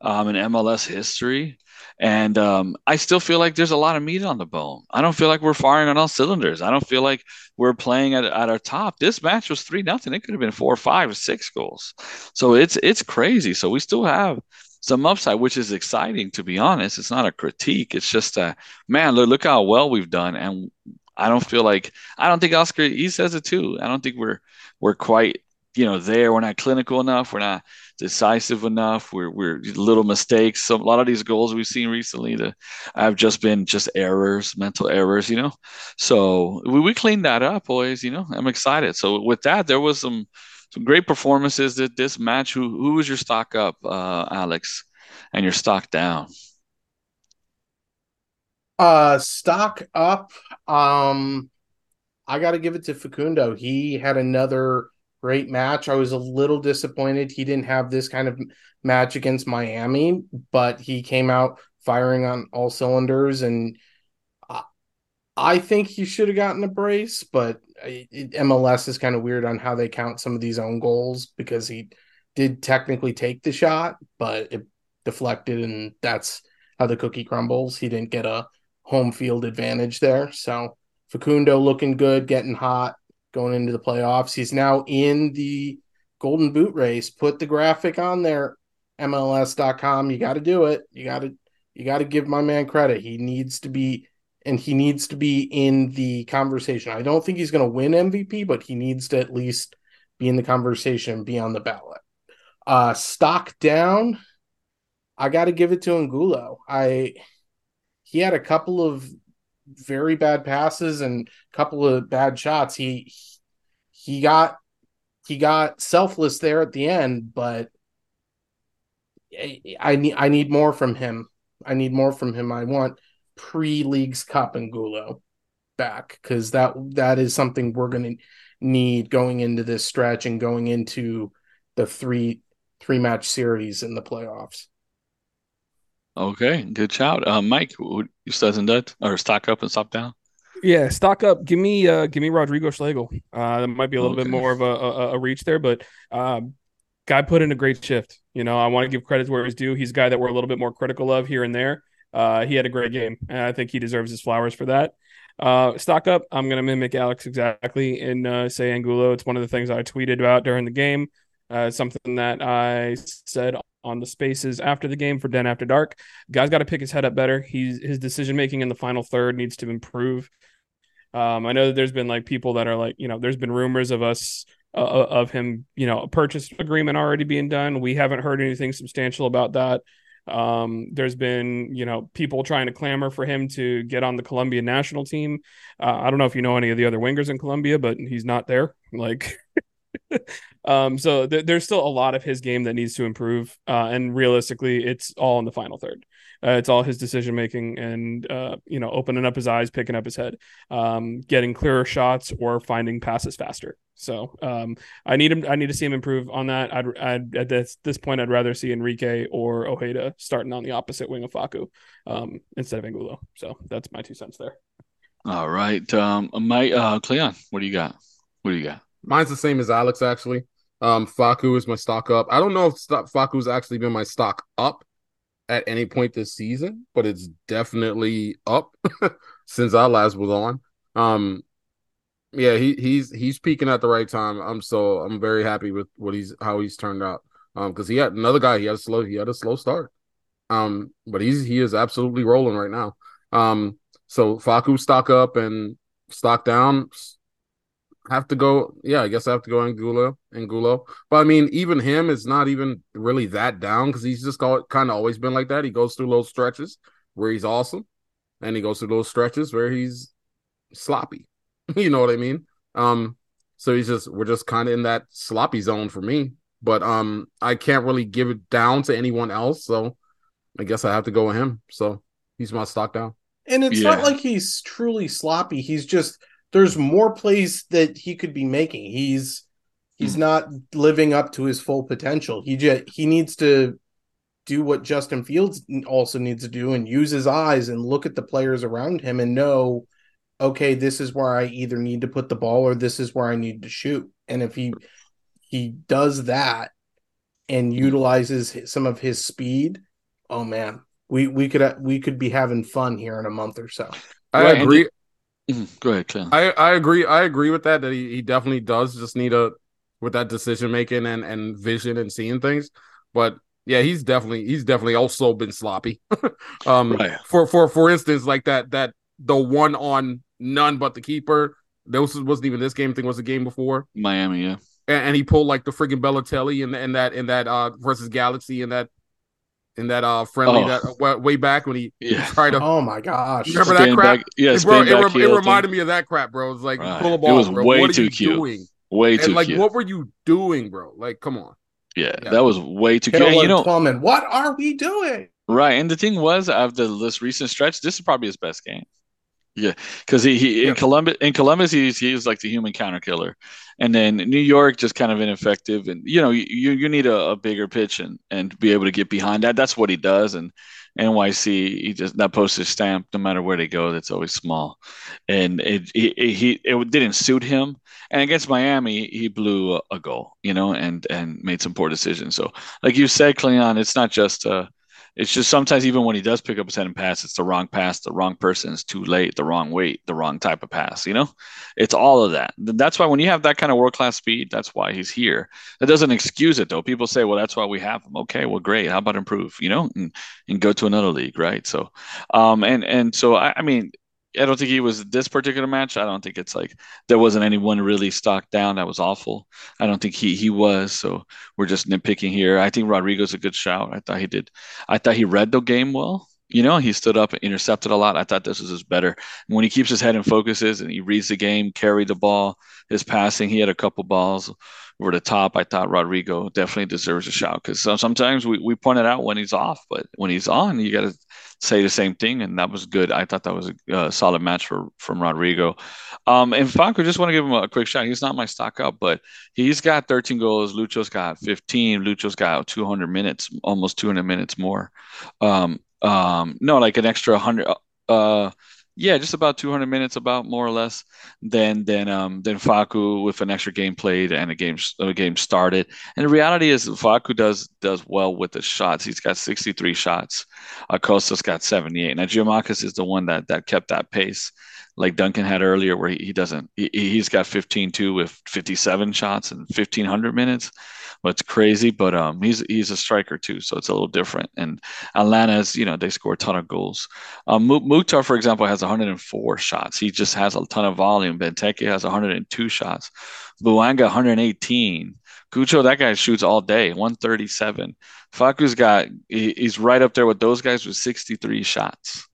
S3: um, in MLS history. And um, I still feel like there's a lot of meat on the bone. I don't feel like we're firing on all cylinders. I don't feel like we're playing at, at our top. This match was three nothing. It could have been four, five, or six goals. So it's it's crazy. So we still have some upside, which is exciting to be honest. It's not a critique. It's just a man, look, look how well we've done. And I don't feel like I don't think Oscar he says it too. I don't think we're we're quite you know there. We're not clinical enough. We're not decisive enough. We're we're little mistakes. So a lot of these goals we've seen recently that have just been just errors, mental errors. You know, so we we cleaned that up, boys. You know, I'm excited. So with that, there was some some great performances that this match. Who who was your stock up, uh, Alex, and your stock down?
S4: Uh, stock up. Um, I got to give it to Facundo. He had another great match. I was a little disappointed he didn't have this kind of match against Miami, but he came out firing on all cylinders. And I, think he should have gotten a brace, but MLS is kind of weird on how they count some of these own goals because he did technically take the shot, but it deflected, and that's how the cookie crumbles. He didn't get a home field advantage there. So Facundo looking good, getting hot, going into the playoffs. He's now in the Golden Boot race. Put the graphic on there, MLS.com. You got to do it. You got to you got to give my man credit. He needs to be and he needs to be in the conversation. I don't think he's going to win MVP, but he needs to at least be in the conversation, be on the ballot. Uh stock down. I got to give it to Angulo. I he had a couple of very bad passes and a couple of bad shots. He he got he got selfless there at the end, but I, need I need more from him. I need more from him. I want pre leagues cup Angulo back because that that is something we're going to need going into this stretch and going into the three three match series in the playoffs.
S3: Okay, good shout, uh, Mike. You studs and duds or stock up and stock down?
S7: Yeah, stock up. Give me, uh, give me Rodrigo Schlegel. Uh, that might be a little okay. bit more of a, a, a reach there, but um, guy put in a great shift. You know, I want to give credit where he's due. He's a guy that we're a little bit more critical of here and there. Uh, he had a great game, and I think he deserves his flowers for that. Uh, stock up. I'm going to mimic Alex exactly and uh, say Angulo. It's one of the things I tweeted about during the game. Uh, something that I said on the spaces after the game for Den After Dark. Guy's got to pick his head up better. He's his decision making in the final third needs to improve. Um, I know that there's been like people that are like, you know, there's been rumors of us uh, uh, of him, you know, a purchase agreement already being done. We haven't heard anything substantial about that. Um, there's been, you know, people trying to clamor for him to get on the Colombia national team. Uh, I don't know if you know any of the other wingers in Colombia, but he's not there. Like, um, so th- there's still a lot of his game that needs to improve. Uh, and realistically, it's all in the final third. Uh, it's all his decision making and uh, you know opening up his eyes, picking up his head, um, getting clearer shots, or finding passes faster. So um, I need him. I need to see him improve on that. I'd, I'd at this, this point, I'd rather see Enrique or Ojeda starting on the opposite wing of Facu um, instead of Angulo. So that's my two cents there.
S3: All right, um, my uh, Cleon, what do you got? What do you got?
S5: Mine's the same as Alex actually. Um, Facu is my stock up. I don't know if Facu's actually been my stock up at any point this season, but it's definitely up since I last was on. Um, yeah, he he's he's peaking at the right time. I'm so I'm very happy with what he's how he's turned out. Um, because he had another guy, he had a slow he had a slow start. Um, but he's he is absolutely rolling right now. Um, so Facu stock up and stock down have to go. Yeah, I guess I have to go Angulo. Angulo, but I mean, even him is not even really that down because he's just kind of always been like that. He goes through little stretches where he's awesome, and he goes through those stretches where he's sloppy. you know what I mean? Um, so he's just we're just kind of in that sloppy zone for me. But um, I can't really give it down to anyone else, so I guess I have to go with him. So he's my stock down.
S4: And it's yeah. not like he's truly sloppy. He's just there's more plays that he could be making. He's he's hmm. not living up to his full potential. He just he needs to do what Justin Fields also needs to do and use his eyes and look at the players around him and know okay, this is where I either need to put the ball or this is where I need to shoot. And if he he does that and utilizes some of his speed, oh man, we we could we could be having fun here in a month or so.
S5: I agree.
S3: Mm-hmm. Go ahead.
S5: I, I agree. I agree with that. That he, he definitely does just need a with that decision making and and vision and seeing things. But yeah, he's definitely he's definitely also been sloppy. um, right. for for for instance, like that that the one on none but the keeper. This wasn't even this game thing. Was the game before
S3: Miami? Yeah,
S5: and, and he pulled like the freaking Balotelli in, in that in that uh versus Galaxy in that in that uh friendly oh. that way back when he,
S3: yeah.
S5: tried to.
S4: Oh my gosh!
S5: Remember that crap? Back, yeah, bro. It, it, it reminded me of that crap, bro. It was like right. pull a ball. It was bro.
S3: way
S5: what
S3: too cute.
S5: Doing?
S3: Way
S5: and
S3: too
S5: like,
S3: cute.
S5: what were you doing, bro? Like, come on.
S3: Yeah, yeah. that was way too cute. And, you know,
S4: Twoman, what are we doing?
S3: Right, and the thing was, after the this recent stretch, this is probably his best game. Yeah, because he, he in Columbus in Columbus he's he's like the human counter killer, and then New York just kind of ineffective, and you know you you need a, a bigger pitch and and be able to get behind that. That's what he does, and NYC he just that postage stamp. No matter where they go, that's always small, and it he, he it didn't suit him. And against Miami, he blew a, a goal, you know, and and made some poor decisions. So like you said, Cleon, it's not just uh it's just sometimes even when he does pick up his head and pass, it's the wrong pass, the wrong person, it's too late, the wrong weight, the wrong type of pass. You know, it's all of that. That's why when you have that kind of world class speed, that's why he's here. That doesn't excuse it though. People say, well, that's why we have him. Okay, well, great. How about improve? You know, and and go to another league, right? So, um, and and so I, I mean. I don't think he was this particular match. I don't think it's like there wasn't anyone really stocked down that was awful. I don't think he he was. So we're just nitpicking here. I think Rodrigo's a good shout. I thought he did. I thought he read the game well. You know, he stood up and intercepted a lot. I thought this was his better. When he keeps his head and focuses and he reads the game, carried the ball, his passing, he had a couple balls over the top. I thought Rodrigo definitely deserves a shout because sometimes we, we point it out when he's off, but when he's on, you got to say the same thing. And that was good. I thought that was a solid match for from Rodrigo. Um, and Falco, just want to give him a quick shout. He's not my stock up, but he's got 13 goals. Lucho's got 15. Lucho's got 200 minutes, almost 200 minutes more. Um, um, no, like an extra 100. Uh, yeah, just about 200 minutes, about more or less. Then, then, um, then Facu with an extra game played and a game a game started. And the reality is, Facu does does well with the shots. He's got 63 shots. Acosta's got 78. Now, Giakoumakis is the one that that kept that pace, like Duncan had earlier, where he, he doesn't. He, he's got 15 too with 57 shots and 1500 minutes. Well, it's crazy, but um, he's he's a striker too, so it's a little different. And Atlanta's, you know, they score a ton of goals. Um, Mukhtar, for example, has 104 shots. He just has a ton of volume. Benteke has 102 shots. Bouanga 118. Cucho, that guy shoots all day, 137. Facu's got he's right up there with those guys with 63 shots.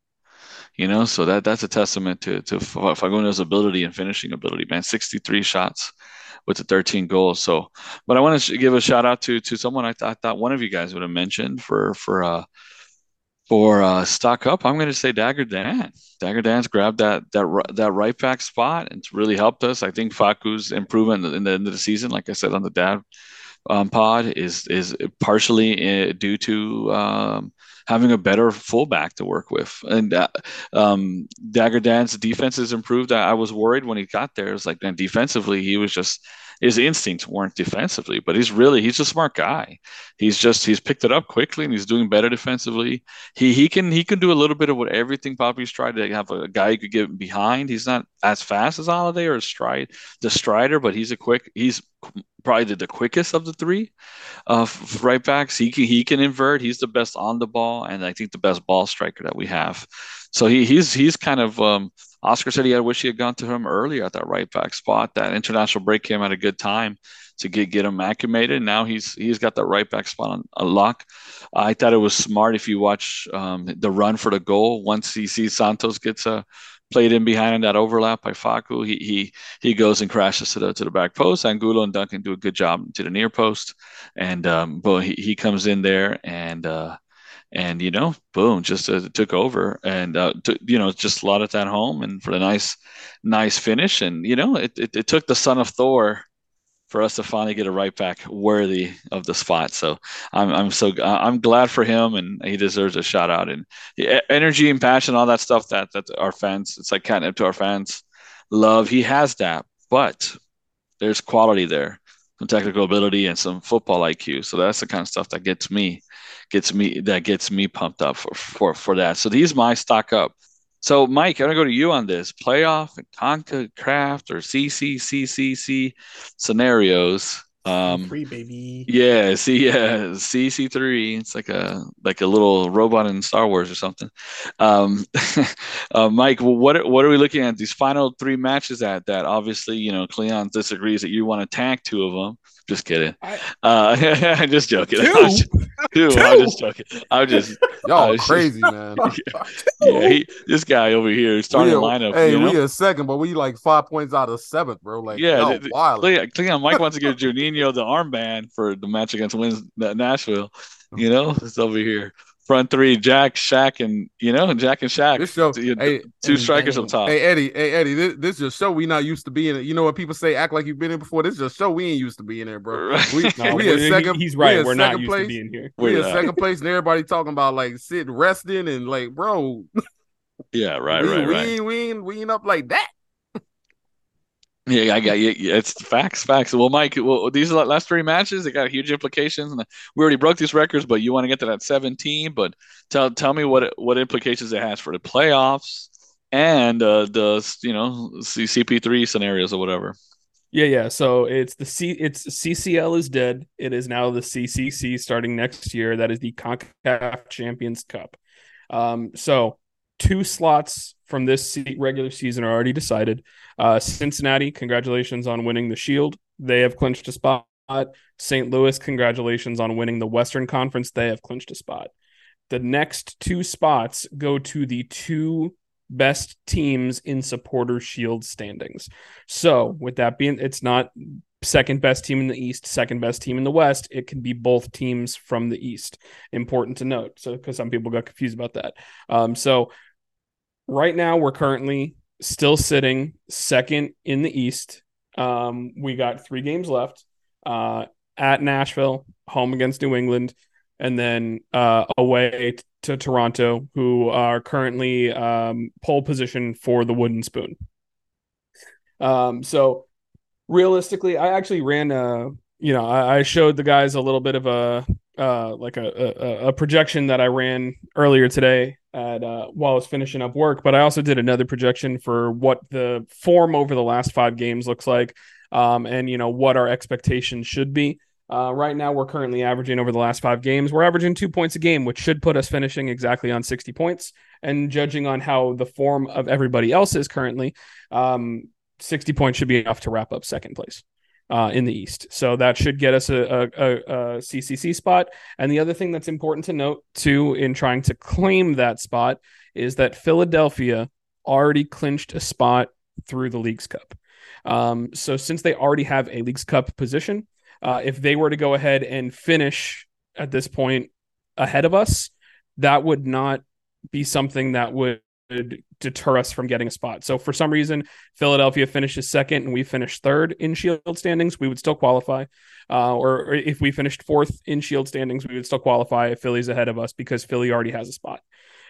S3: You know, so that that's a testament to to Facundo's ability and finishing ability, man. 63 shots with the 13 goals. So, but I want to give a shout out to to someone I, th- I thought one of you guys would have mentioned for for uh for uh stock up. I'm going to say Dagur Dan. Dagur Dan's grabbed that that that right back spot and it's really helped us. I think Facu's improvement in the end of the season, like I said on the dad um, pod, is is partially uh, due to um, having a better fullback to work with. And uh, um, Dagur Dan's defense has improved. I, I, was worried when he got there. It's like, man, defensively, he was just his instincts weren't defensively, but he's really he's a smart guy. He's just he's picked it up quickly and he's doing better defensively. He he can he can do a little bit of what everything Poppy's tried to have a guy who could get behind. He's not as fast as Halliday or Stride the Strider, but he's a quick he's probably the, the quickest of the three uh, right backs. He can he can invert. He's the best on the ball, and I think the best ball striker that we have. So he he's he's kind of um, Oscar said he had wish he had gone to him earlier at that right back spot. That international break came at a good time to get get him acclimated. Now he's he's got that right back spot on a lock. I thought it was smart if you watch um, the run for the goal. Once he sees Santos gets a played in behind in that overlap by Facu. He he he goes and crashes to the to the back post. Angulo and Duncan do a good job to the near post, and um, but he, he comes in there and uh, and you know, boom, just uh, took over and uh, t- you know just slotted that home and for a nice nice finish. And you know, it, it, it took the son of Thor for us to finally get a right back worthy of the spot. So I'm I'm so I'm glad for him, and he deserves a shout out. And energy and passion, all that stuff that that our fans, it's like catnip to our fans. Love, he has that, but there's quality there, some technical ability and some football IQ. So that's the kind of stuff that gets me, gets me that gets me pumped up for for for that. So he's my stock up. So, Mike, I'm gonna go to you on this playoff and CONCACAF or CCCCC scenarios.
S4: Um, three baby.
S3: Yeah, see, yeah, CC three. It's like a like a little robot in Star Wars or something. Um, uh, Mike, what what are we looking at? These final three matches that that obviously you know Cleon disagrees that you want to tank two of them. Just kidding. I, uh, I'm just joking.
S5: Two?
S3: I'm just, two. I'm just joking. I'm just
S5: y'all crazy, man.
S3: yeah, he, this guy over here is starting
S5: we a,
S3: lineup.
S5: Hey,
S3: you know?
S5: we a second, but we like five points out of seven, bro. Like,
S3: yeah,
S5: no, wild.
S3: Cleon, Cleon, Mike wants to give Juninho the armband for the match against Wins Nashville. You know, it's over here. Front three, Jack, Shak, and you know, Jack and Shak.
S5: This show,
S3: You-
S5: hey,
S3: two
S4: and
S3: strikers
S4: Benny.
S3: up top.
S5: Hey Eddie, hey Eddie, this, this is a show we not used to be in. You know what people say? Act like you've been in before. This is a show we ain't used to be in there, bro.
S3: Right.
S5: We,
S7: No,
S5: we
S7: he-
S5: in second.
S7: he's right. We're not used
S5: place.
S7: to being here.
S5: We
S3: We're
S5: in second place, and everybody talking about like sitting, resting, and like, bro,
S3: yeah, right,
S5: we,
S3: right,
S5: we
S3: right.
S5: ain't we ain't we ain't up like that.
S3: Yeah, I got yeah, yeah, it's facts, facts. Well, Mike, well, these last three matches. They got huge implications, and we already broke these records. But you want to get to that 17. But tell tell me what what implications it has for the playoffs and uh, the you know C- CP3 scenarios or whatever.
S7: Yeah, yeah. So it's the C. It's CCL is dead. It is now the CCC starting next year. That is the Concacaf Champions Cup. Um, so two slots from this regular season are already decided. Uh, Cincinnati, congratulations on winning the Shield. They have clinched a spot. St. Louis, congratulations on winning the Western Conference. They have clinched a spot. The next two spots go to the two best teams in supporter shield standings. So, with that being, it's not second best team in the East, second best team in the West. It can be both teams from the East. Important to note. So, because some people got confused about that. Um, so, right now, we're currently still sitting second in the East. Um, we got three games left uh, at Nashville, home against New England, and then uh, away t- to Toronto, who are currently um, pole position for the Wooden Spoon. Um, so realistically, I actually ran a, you know, I, I showed the guys a little bit of a, uh, like a, a, a projection that I ran earlier today at uh, while I was finishing up work, but I also did another projection for what the form over the last five games looks like, um, and you know what our expectations should be. Uh, right now, we're currently averaging over the last five games. We're averaging two points a game, which should put us finishing exactly on 60 points. And judging on how the form of everybody else is currently, um, 60 points should be enough to wrap up second place uh, in the East. So that should get us a, a, a, a CCC spot. And the other thing that's important to note, too, in trying to claim that spot is that Philadelphia already clinched a spot through the League's Cup. Um, so since they already have a League's Cup position, uh, if they were to go ahead and finish at this point ahead of us, that would not be something that would deter us from getting a spot. So for some reason, Philadelphia finishes second and we finished third in Shield standings, we would still qualify. Uh, or, or if we finished fourth in Shield standings, we would still qualify if Philly's ahead of us because Philly already has a spot.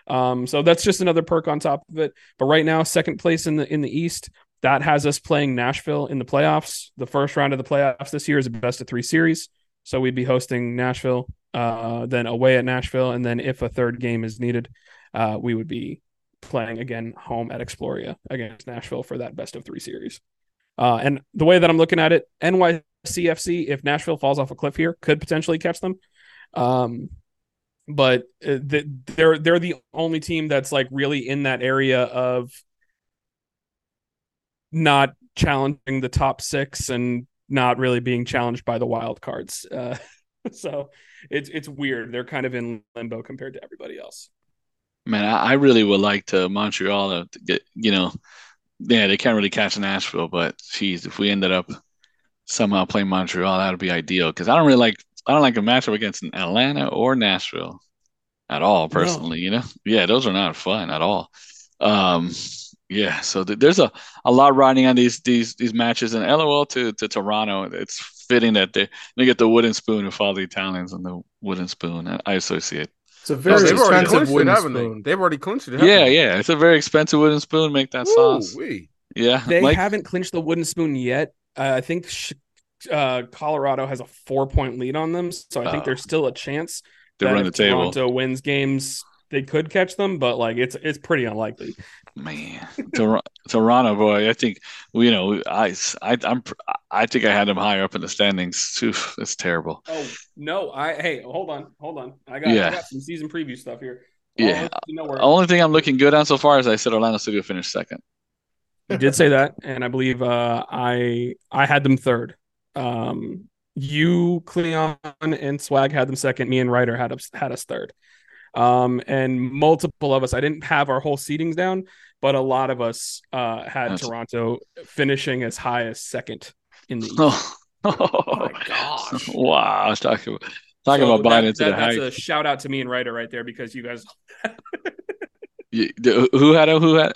S7: Um, so that's just another perk on top of it. But right now, second place in the in the East, that has us playing Nashville in the playoffs. The first round of the playoffs this year is a best of three series. So we'd be hosting Nashville, uh, then away at Nashville, and then if a third game is needed, uh, we would be playing again home at Exploria against Nashville for that best of three series. Uh, and the way that I'm looking at it, NYCFC, if Nashville falls off a cliff here, could potentially catch them. Um, but uh, they're they're the only team that's like really in that area of not challenging the top six and not really being challenged by the wild cards. Uh, so it's it's weird. They're kind of in limbo compared to everybody else.
S3: Man, I, I really would like to Montreal to get, you know, yeah, they can't really catch Nashville, but geez, if we ended up somehow playing Montreal, that would be ideal. Because I don't really like, I don't like a matchup against Atlanta or Nashville at all, personally. You know, yeah, those are not fun at all. Um, yeah, so th- there's a, a lot riding on these these these matches, and LOL to to Toronto. It's fitting that they they get the wooden spoon of all the Italians and the wooden spoon. I associate.
S4: It's a very
S5: they've already
S4: expensive
S5: clinched it,
S4: wooden
S5: haven't
S4: spoon.
S5: they? They've already clinched it. haven't
S3: Yeah,
S5: they?
S3: yeah, it's a very expensive wooden spoon. Make that sauce.
S5: Ooh-wee.
S3: Yeah,
S7: They
S3: Mike?
S7: haven't clinched the wooden spoon yet. Uh, I think sh- uh, Colorado has a four point lead on them, so I think
S3: Oh.
S7: there's still a chance
S3: They
S7: that
S3: run the
S7: if
S3: table.
S7: Toronto wins games, they could catch them, but like it's it's pretty unlikely.
S3: Man, Tor- Toronto boy, I think you know I I I'm I think I had them higher up in the standings. Oof, it's terrible.
S7: Oh no! I hey, hold on, hold on. I got,
S3: Yeah.
S7: I got some season preview stuff here. I'll
S3: Yeah.
S7: let you know where-
S3: Only thing I'm looking good on so far is I said Orlando City will finish second.
S7: You did say that, and I believe uh, I I had them third. Um, you, Cleon, and Swag had them second. Me and Ryder had us had us third. Um, and multiple of us. I didn't have our whole seedings down, but a lot of us uh, had
S3: That's-
S7: Toronto finishing as high as second in the East.
S3: Oh,
S7: my gosh.
S3: wow! I was talking about Talking
S7: So
S3: about buying
S7: that-
S3: into
S7: that-
S3: the
S7: That's a shout out to me and Ryder right there because you guys,
S3: You- who had a who had?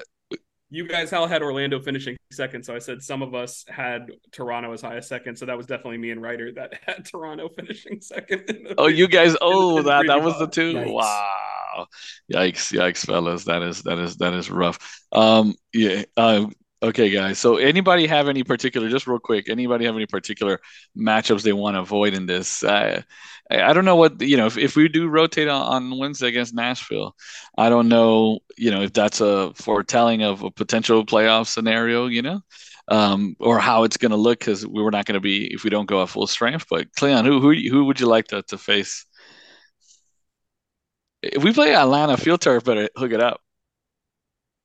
S7: You guys all had Orlando finishing second. So I said some of us had Toronto as high as second. So that was definitely me and Ryder that had Toronto finishing second. the-
S3: Oh, you guys. Oh,
S7: in the
S3: that that was the two.
S4: Yikes.
S3: Wow. Yikes! Yikes, fellas. That is that is that is rough. Um. Yeah. Um. Okay, guys. So, anybody have any particular? Just real quick. Anybody have any particular matchups they want to avoid in this? I I don't know what you know. If, if we do rotate on, on Wednesday against Nashville, I don't know. You know if that's a foretelling of a potential playoff scenario. You know. Um, or how it's going to look because we were not going to be if we don't go at full strength. But Cleon, who who who would you like to, to face? If we play Atlanta, field turf better hook it up.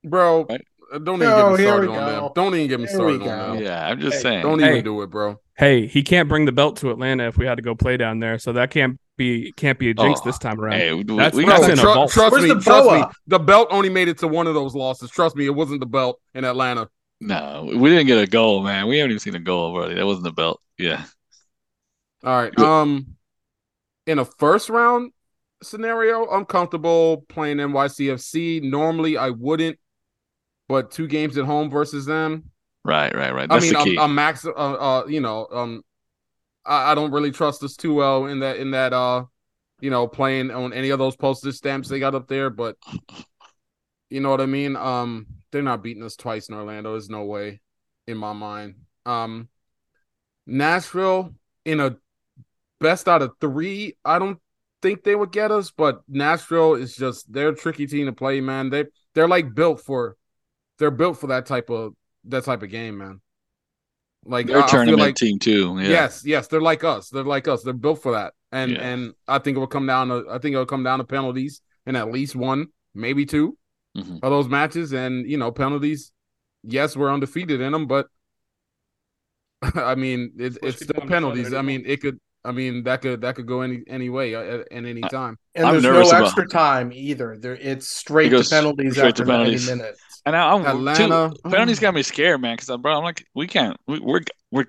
S5: bro.
S3: Right.
S5: Don't even
S4: Oh,
S5: get me
S4: here
S5: started on
S4: go.
S5: them. Don't even get me
S4: Here
S5: started on
S4: go.
S5: them.
S3: Yeah, I'm just
S4: Hey,
S3: saying.
S5: Don't
S7: Hey.
S5: even do it, bro.
S7: hey, he can't bring the belt to Atlanta if we had to go play down there. So that can't be can't be a jinx
S3: Oh,
S7: this time around.
S3: Hey, we,
S7: That's-
S3: we
S7: that's
S3: got
S7: in a
S5: Tru-
S7: vault.
S5: trust
S4: Where's
S5: me,
S4: the
S5: trust me. The belt only made it to one of those losses. Trust me, it wasn't the belt in Atlanta.
S3: no, we didn't get a goal, man. We haven't even seen a goal already. That wasn't the belt. Yeah,
S5: All right. Um, in a first round scenario, I'm comfortable playing NYCFC. Normally, I wouldn't, but two games at home versus them.
S3: right, right, right.
S5: I mean,
S3: the key.
S5: I'm, I'm max. Uh, uh, you know, um, I, I don't really trust us too well in that in that uh, you know, playing on any of those postage stamps they got up there. But you know what I mean. Um, they're not beating us twice in Orlando. There's no way, in my mind. Um, Nashville in a best out of three. I don't think they would get us, but Nashville is just they're a tricky team to play, man. They they're like built for they're built for that type of that type of game, man. Like
S3: They're
S5: I-
S3: a
S5: I feel
S3: tournament
S5: like-
S3: team too. Yeah.
S5: Yes, yes, they're like us. They're like us. They're built for that. And
S3: Yeah.
S5: and I think it will come down to I think it'll come down to penalties in at least one, maybe two
S3: Mhm.
S5: of those matches. And you know, penalties. Yes, we're undefeated in them, but I mean, it,
S7: Push
S5: it's
S7: people
S5: still penalties. I mean, it could. I mean, that could that could go any any way uh, at, at any
S3: I-
S5: time.
S4: And
S3: I'm
S4: there's
S3: nervous
S4: no
S3: about-
S4: extra time either. There, it's straight
S3: It
S4: to penalties
S3: straight to
S4: after 90 minutes.
S3: And I, I'm
S5: Atlanta,
S3: too, penalties got me scared, man. Because bro, I'm like, we can't. We, we're we're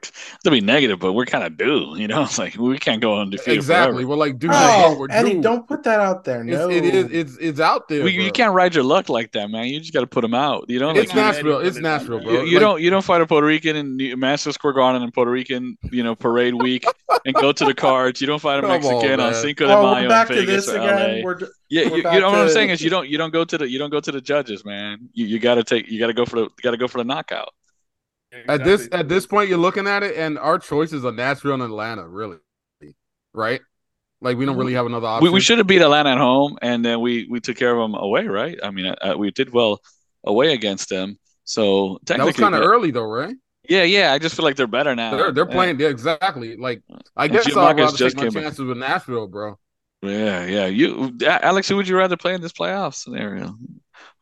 S3: to be negative, but we're kind of due. You know, it's like we can't go undefeated
S5: Exactly.
S3: forever.
S5: We're like, dude,
S4: Oh,
S5: we're
S4: Eddie,
S5: due.
S4: don't put that out there.
S5: It's,
S4: No,
S5: it is. It's it's out there.
S3: We, you can't ride your luck like that, man. You just got to put them out. You know, like
S5: It's Nashville. It's Nashville, bro.
S3: You, you
S5: Like,
S3: don't you don't fight a Puerto Rican in the Madison Square Garden in Puerto Rican, you know, parade week and go to the cards. You don't fight a
S5: Come on,
S3: Mexican on. Cinco de
S4: Oh,
S3: Mayo
S4: we're
S3: in
S4: back to
S3: Vegas
S4: this
S3: or
S4: again.
S3: LA.
S4: We're d-
S3: Yeah,
S4: we're
S3: you,
S4: back
S3: you know what I'm saying is you don't you don't go to the you don't go to the judges, man. You you got to take you got to go for the you got to go for the knockout.
S5: at this at this point, you're looking at it, and our choices are Nashville and Atlanta, really, right? Like we don't really have another option.
S3: We, we should have beat Atlanta at home, and then we we took care of them away, right? I mean, uh, we did well away against them. So technically
S5: That was kind of early, though, right?
S3: yeah, yeah. I just feel like they're better now.
S5: They're they're playing yeah, exactly. Like I guess
S3: Jim
S5: I'd
S3: Marcus
S5: rather
S3: just
S5: take my
S3: came back.
S5: chances with Nashville, bro.
S3: Yeah, yeah. You, Alex, who would you rather play in this playoff scenario?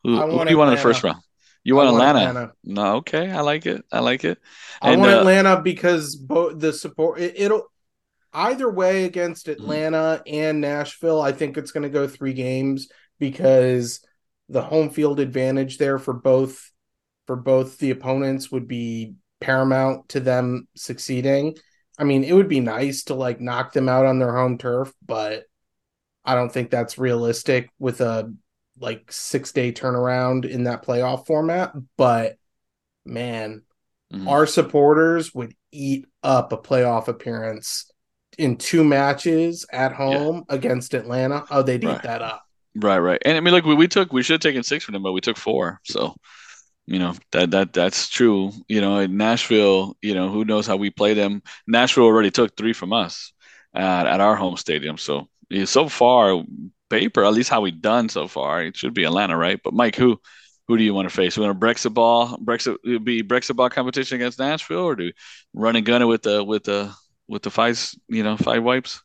S3: Who, who do you want in the first round? You want,
S4: want
S3: Atlanta?
S4: Atlanta.
S3: No, okay, I like it. I like it.
S4: I want
S3: uh,
S4: Atlanta because both the support it, it'll either way against
S3: Mm-hmm.
S4: Atlanta and Nashville. I think it's going to go three games because the home field advantage there for both for both the opponents would be paramount to them succeeding. I mean, it would be nice to like knock them out on their home turf, but I don't think that's realistic with a like six day turnaround in that playoff format. But man,
S3: Mhm.
S4: our supporters would eat up a playoff appearance in two matches at home against Atlanta. Oh, they'd
S3: Right.
S4: eat that up.
S3: Right, right. And I mean, look, we, we took we should have taken six from them, but we took four. So, you know that that that's true. You know, in Nashville, you know, who knows how we play them? Nashville already took three from us at, at our home stadium. So, yeah, so far, paper, at least how we done so far, it should be Atlanta, right? But Mike, who who do you want to face? We want to Brexit ball, Brexit it'd be Brexit ball competition against Nashville, or do we run and gun it with the with the with the five, you know, five wipes?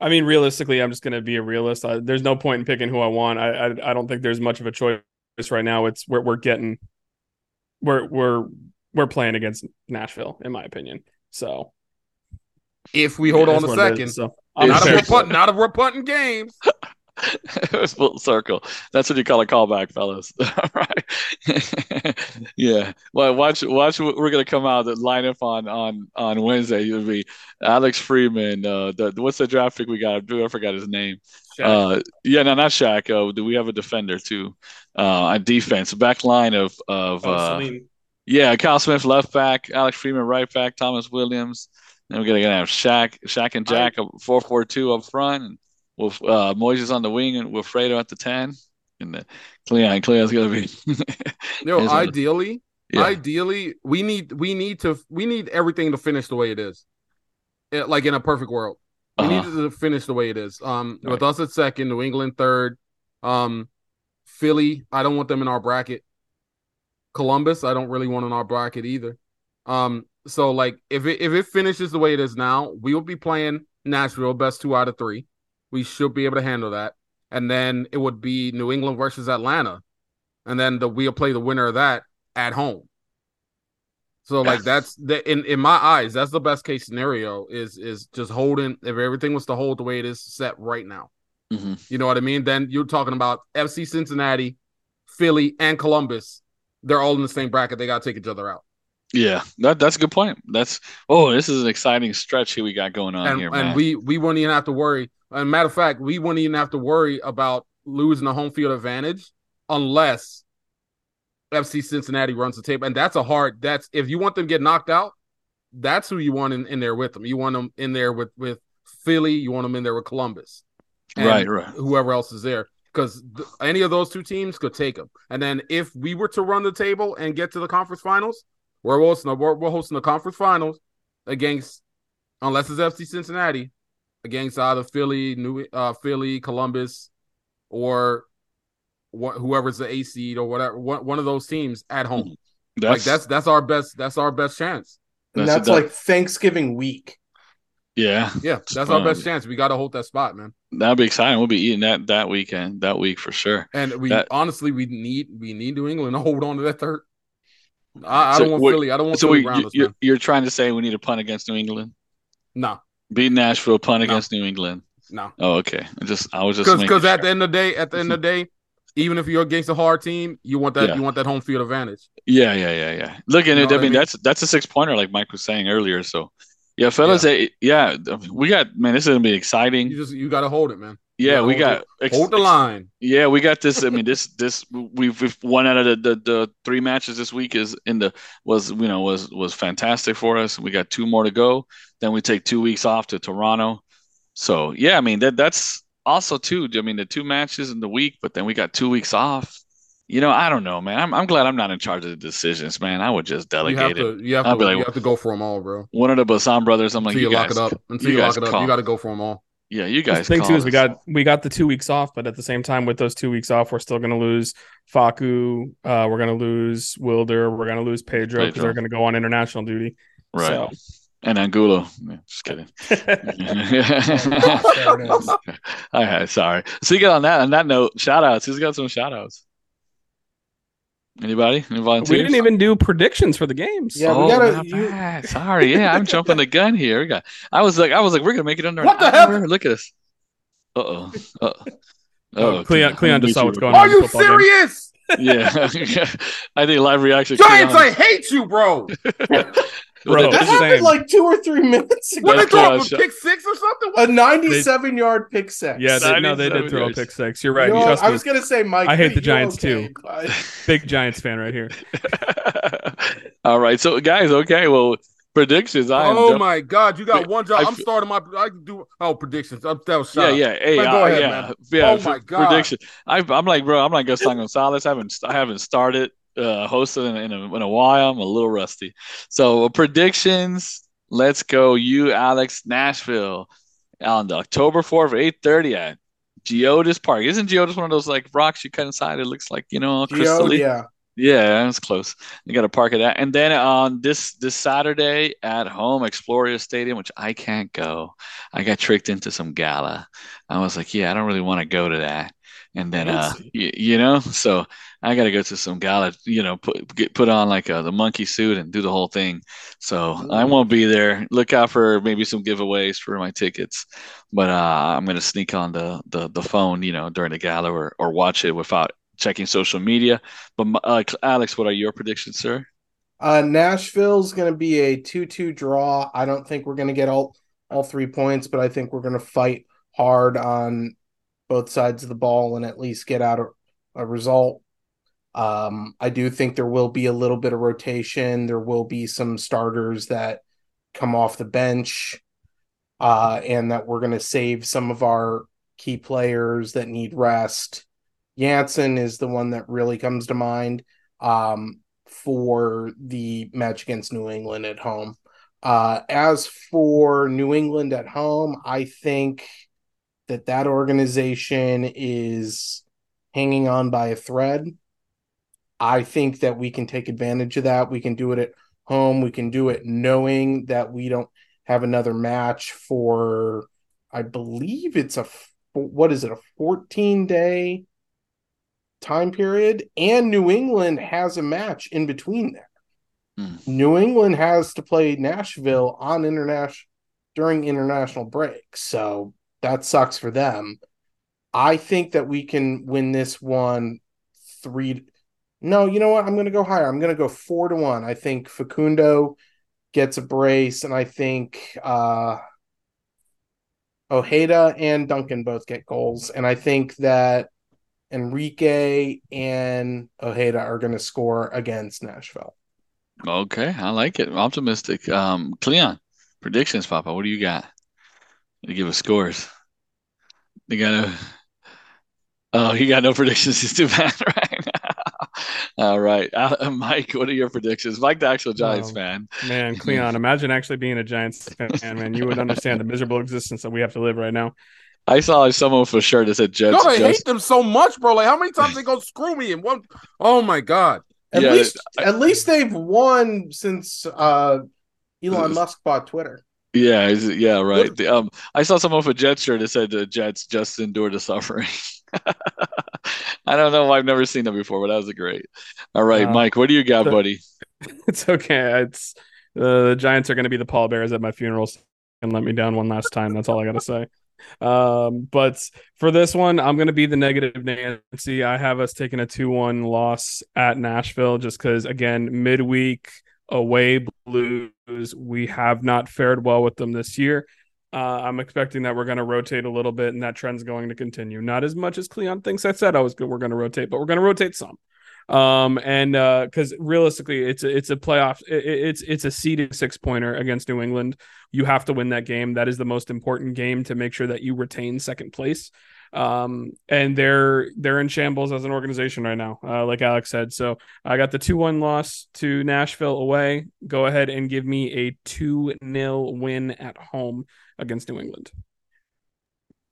S7: I mean, realistically, I'm just going to be a realist. I, there's no point in picking who I want. I, I I don't think there's much of a choice right now. It's we're we're getting we're we're we're playing against Nashville, in my opinion. So
S5: If we hold
S7: it
S5: on
S7: is
S5: a second,
S7: is. So I'm
S5: not if
S3: Sure.
S5: we're
S7: prepared for
S5: punting, not if we're punting games.
S3: it was full circle. That's what you call a callback, fellas. All right. yeah. Well, watch, watch. We're gonna come out the lineup on on on Wednesday. It'll be Alex Freeman. Uh, the what's the draft pick we got? I forgot his name. Uh, yeah, no, not Shak. Uh, do we have a defender too? Uh, on defense, back line of of.
S6: Oh,
S3: uh, yeah, Kyle Smith left back, Alex Freeman right back, Thomas Williams. Then we're gonna, gonna have Shak, Shak and Jack, a four four two up front, and with uh, Moises on the wing and with Fredo at the ten, and the Cleon. Cleon's gonna be.
S5: Yo,
S3: Here's a-
S5: ideally,
S3: yeah,
S5: ideally, we need we need to we need everything to finish the way it is. Eh, like in a perfect world. We
S3: Uh-huh.
S5: need it to finish the way it is. Um with us at second, New England third. Um Philly, I don't want them in our bracket. Columbus, I don't really want in our bracket either. Um so like if it if it finishes the way it is now, we will be playing Nashville best two out of three. We should be able to handle that. And then it would be New England versus Atlanta. And then the we'll play the winner of that at home. So like that's the in in my eyes, that's the best case scenario is is just holding if everything was to hold the way it is set right now.
S3: Mhm.
S5: You know what I mean? Then you're talking about FC Cincinnati, Philly, and Columbus. They're all in the same bracket. They got to take each other out.
S3: Yeah. That that's a good point. That's oh, this is an exciting stretch here we got going on
S5: and
S3: here,
S5: and
S3: man.
S5: we we wouldn't even have to worry. And matter of fact, we wouldn't even have to worry about losing the home field advantage unless FC Cincinnati runs the tape. And that's a hard. That's if you want them to get knocked out, that's who you want in, in there with them. You want them in there with with Philly. You want them in there with Columbus,
S3: Right, right.
S5: Whoever else is there, because th- any of those two teams could take them. And then if we were to run the table and get to the conference finals, we're hosting the, we're, we're hosting the conference finals against unless it's FC Cincinnati against either Philly, New uh, Philly, Columbus, or what whoever's the A seed or whatever one, one of those teams at home. like that's that's our best that's our best chance.
S4: and
S3: That's-
S4: that's like Thanksgiving week.
S3: yeah.
S5: Yeah, that's our
S3: Um,
S5: best chance. We got to hold that spot, man.
S3: That'll be exciting. We'll be eating that that weekend, that week for sure.
S5: And we
S3: That-
S5: honestly we need we need New England to hold on to that third. I, I
S3: So
S5: don't want
S3: what-
S5: Philly. I don't want
S3: So
S5: Philly
S3: we, you're, you're trying to say we need a punt against New England?
S5: No,
S3: Beat Nashville, punt
S5: No.
S3: against New England.
S5: no.
S3: Oh, okay. I just I was just
S5: Because because at the end of the day, at the end of the day, even if you're against a hard team, you want that
S3: Yeah.
S5: you want that home field advantage.
S3: Yeah, yeah, yeah, yeah. Look at
S5: You
S3: it. I mean,
S5: mean?
S3: that's that's a six pointer, like Mike was saying earlier. So, yeah, fellas, eh, yeah, we got man. This is gonna be exciting.
S5: You just you got to hold it, man.
S3: Yeah, we got ex-
S5: hold the line.
S3: Yeah, we got this. I mean, this this we've, we've one out of the, the the three matches this week is in the was you know was was fantastic for us. We got two more to go. Then we take two weeks off to Toronto. So yeah, I mean that that's also too. I mean the two matches in the week, but then we got two weeks off. You know, I don't know, man. I'm I'm glad I'm not in charge of the decisions, man. I would just
S5: You have
S3: delegate it.
S5: to you have to
S3: be like-
S5: you have to go for them all, bro.
S3: One of the Basan brothers, I'm like,
S5: Until you,
S3: you
S5: lock
S3: guys,
S5: it up. Until
S3: you
S5: you, lock it up,
S3: call.
S5: you got to go for them all.
S3: Yeah, you
S7: The
S3: guys.
S7: thing
S3: call
S7: too is we got we got the two weeks off, but at the same time, with those two weeks off, we're still going to lose Facu. Uh, we're going to lose Wilder. We're going to lose Pedro because they're going to go on international duty.
S3: right,
S7: So.
S3: and Angulo. Yeah, just kidding.
S4: Is.
S3: okay, sorry. So you get on that on that note, shout outs. Who's got some shout outs? Anybody? Any volunteers?
S7: we didn't even do predictions for the games.
S4: Yeah, we
S3: oh,
S4: gotta-
S3: not
S4: you-
S3: bad. Sorry, yeah, I'm jumping the gun here. We got. I was like, I was like, we're gonna make it under
S5: What
S3: an
S5: the hell?
S3: hour. Look at us. Uh oh. Uh oh.
S7: Cleon- Cleon just saw what's going
S5: Are
S7: on.
S5: you
S7: football game.
S5: serious?
S3: Yeah, I think live reaction.
S5: Giants,
S3: Cleon-
S5: I hate you, bro.
S7: Bro,
S4: That
S7: Same.
S4: happened like two or three minutes ago.
S5: What they throw
S3: why I
S5: up a pick six or something?
S4: A 97 yard pick six.
S7: Yeah, they, no, they did throw a pick six. You're right.
S4: You know,
S7: Trust
S4: I
S7: me.
S4: was gonna say Mike.
S7: I hate the Giants,
S4: okay,
S7: too.
S4: but-
S7: Big Giants fan right here.
S3: All right, so guys, okay, well, predictions. I
S5: Oh
S3: def-
S5: my God, you got
S3: Wait,
S5: one job.
S3: I
S5: I'm
S3: fe-
S5: starting my. I can do oh predictions. I'm, that was
S3: Yeah,
S5: shot.
S3: yeah, hey,
S5: But go
S3: uh,
S5: ahead,
S3: yeah,
S5: man.
S3: yeah.
S5: Oh
S3: for-
S5: my God.
S3: Prediction. I, I'm like, bro, I'm like Gaston Gonzalez. I haven't, I haven't started uh, hosting in, in, a, in a while. I'm a little rusty. So predictions. Let's go. You, Alex, Nashville, on the October 4th, 8:30 at Geodis Park. Isn't Geodis one of those like rocks you cut inside? It looks like you know,
S4: Gio,
S3: crystalline.
S4: yeah.
S3: Yeah, that's close. You got to park at that. and then on this this Saturday at home, Exploria Stadium, which I can't go. I got tricked into some gala. I was like, yeah, I don't really want to go to that. And then, uh, you know, so I got to go to some gala, you know, put get put on like a, the monkey suit and do the whole thing. So
S4: Ooh.
S3: I won't be there. Look out for maybe some giveaways for my tickets, but uh, I'm gonna sneak on the, the the phone, you know, during the gala or or watch it without checking social media. But uh, Alex, what are your predictions, sir?
S4: Uh, Nashville's going to be a 2 2 draw. I don't think we're going to get all, all three points, but I think we're going to fight hard on both sides of the ball and at least get out a, a result. Um, I do think there will be a little bit of rotation. There will be some starters that come off the bench, uh, and that we're going to save some of our key players that need rest. Jansson is the one that really comes to mind um, for the match against New England at home. Uh, as for New England at home, I think that that organization is hanging on by a thread. I think that we can take advantage of that. We can do it at home. We can do it knowing that we don't have another match for, I believe it's a, what is it, a 14 day time period? And New England has a match in between there.
S3: Mm.
S4: New England has to play Nashville on international during international break. So that sucks for them. I think that we can win this one three. No, you know what? I'm going to go higher. I'm going to go four to one. I think Facundo gets a brace, and I think uh, Ojeda and Duncan both get goals, and I think that Enrique and Ojeda are going to score against Nashville.
S3: Okay, I like it. Optimistic. Um, Cleon, predictions, Papa. What do you got? To give us scores. You got no. Oh, he got no predictions. He's too bad right now. All right, uh, Mike. What are your predictions? Mike, the actual Giants
S7: Oh,
S3: fan.
S7: Man, Cleon, imagine actually being a Giants fan, man. You would understand the miserable existence that we have to live right now.
S3: I saw someone for a shirt that said Jets.
S5: God, I hate them so much, bro. Like, how many times they go screw me in one? Oh my god.
S4: At
S3: Yeah,
S4: least, at least they've won since uh, Elon Musk bought Twitter.
S3: yeah, yeah, right. The, um, I saw someone with a Jets shirt that said the Jets just endure the suffering. I don't know. I've never seen that before, but that was great. All right,
S7: Uh,
S3: Mike, what do you got, buddy?
S7: It's okay. It's uh, the Giants are going to be the pallbearers at my funerals and let me down one last time. That's all I got to say. Um, but for this one, I'm going to be the negative Nancy. I have us taking a 2 1 loss at Nashville just because, again, midweek away blues. We have not fared well with them this year. Uh, I'm expecting that we're going to rotate a little bit and that trend's going to continue. Not as much as Cleon thinks I said I was. We're going to rotate, but we're going to rotate some um and uh because realistically it's a, it's a playoff it, it's it's a seeded six pointer against new england you have to win that game that is the most important game to make sure that you retain second place um and they're they're in shambles as an organization right now uh, like alex said so i got the 2-1 loss to nashville away go ahead and give me a 2-0 win at home against new england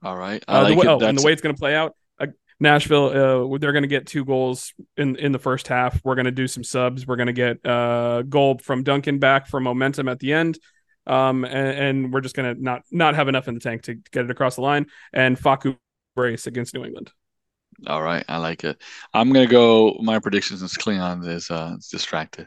S3: All right, I
S7: uh,
S3: like
S7: the way, oh, and the way it's going to play out, uh, Nashville, uh, they're going to get two goals in in the first half. We're going to do some subs. We're going to get uh, goal from Duncan back for momentum at the end, um, and, and we're just going to not not have enough in the tank to get it across the line. And Facu brace against New England.
S3: All right, I like it. I'm gonna go. My predictions since Cleon is uh is distracted.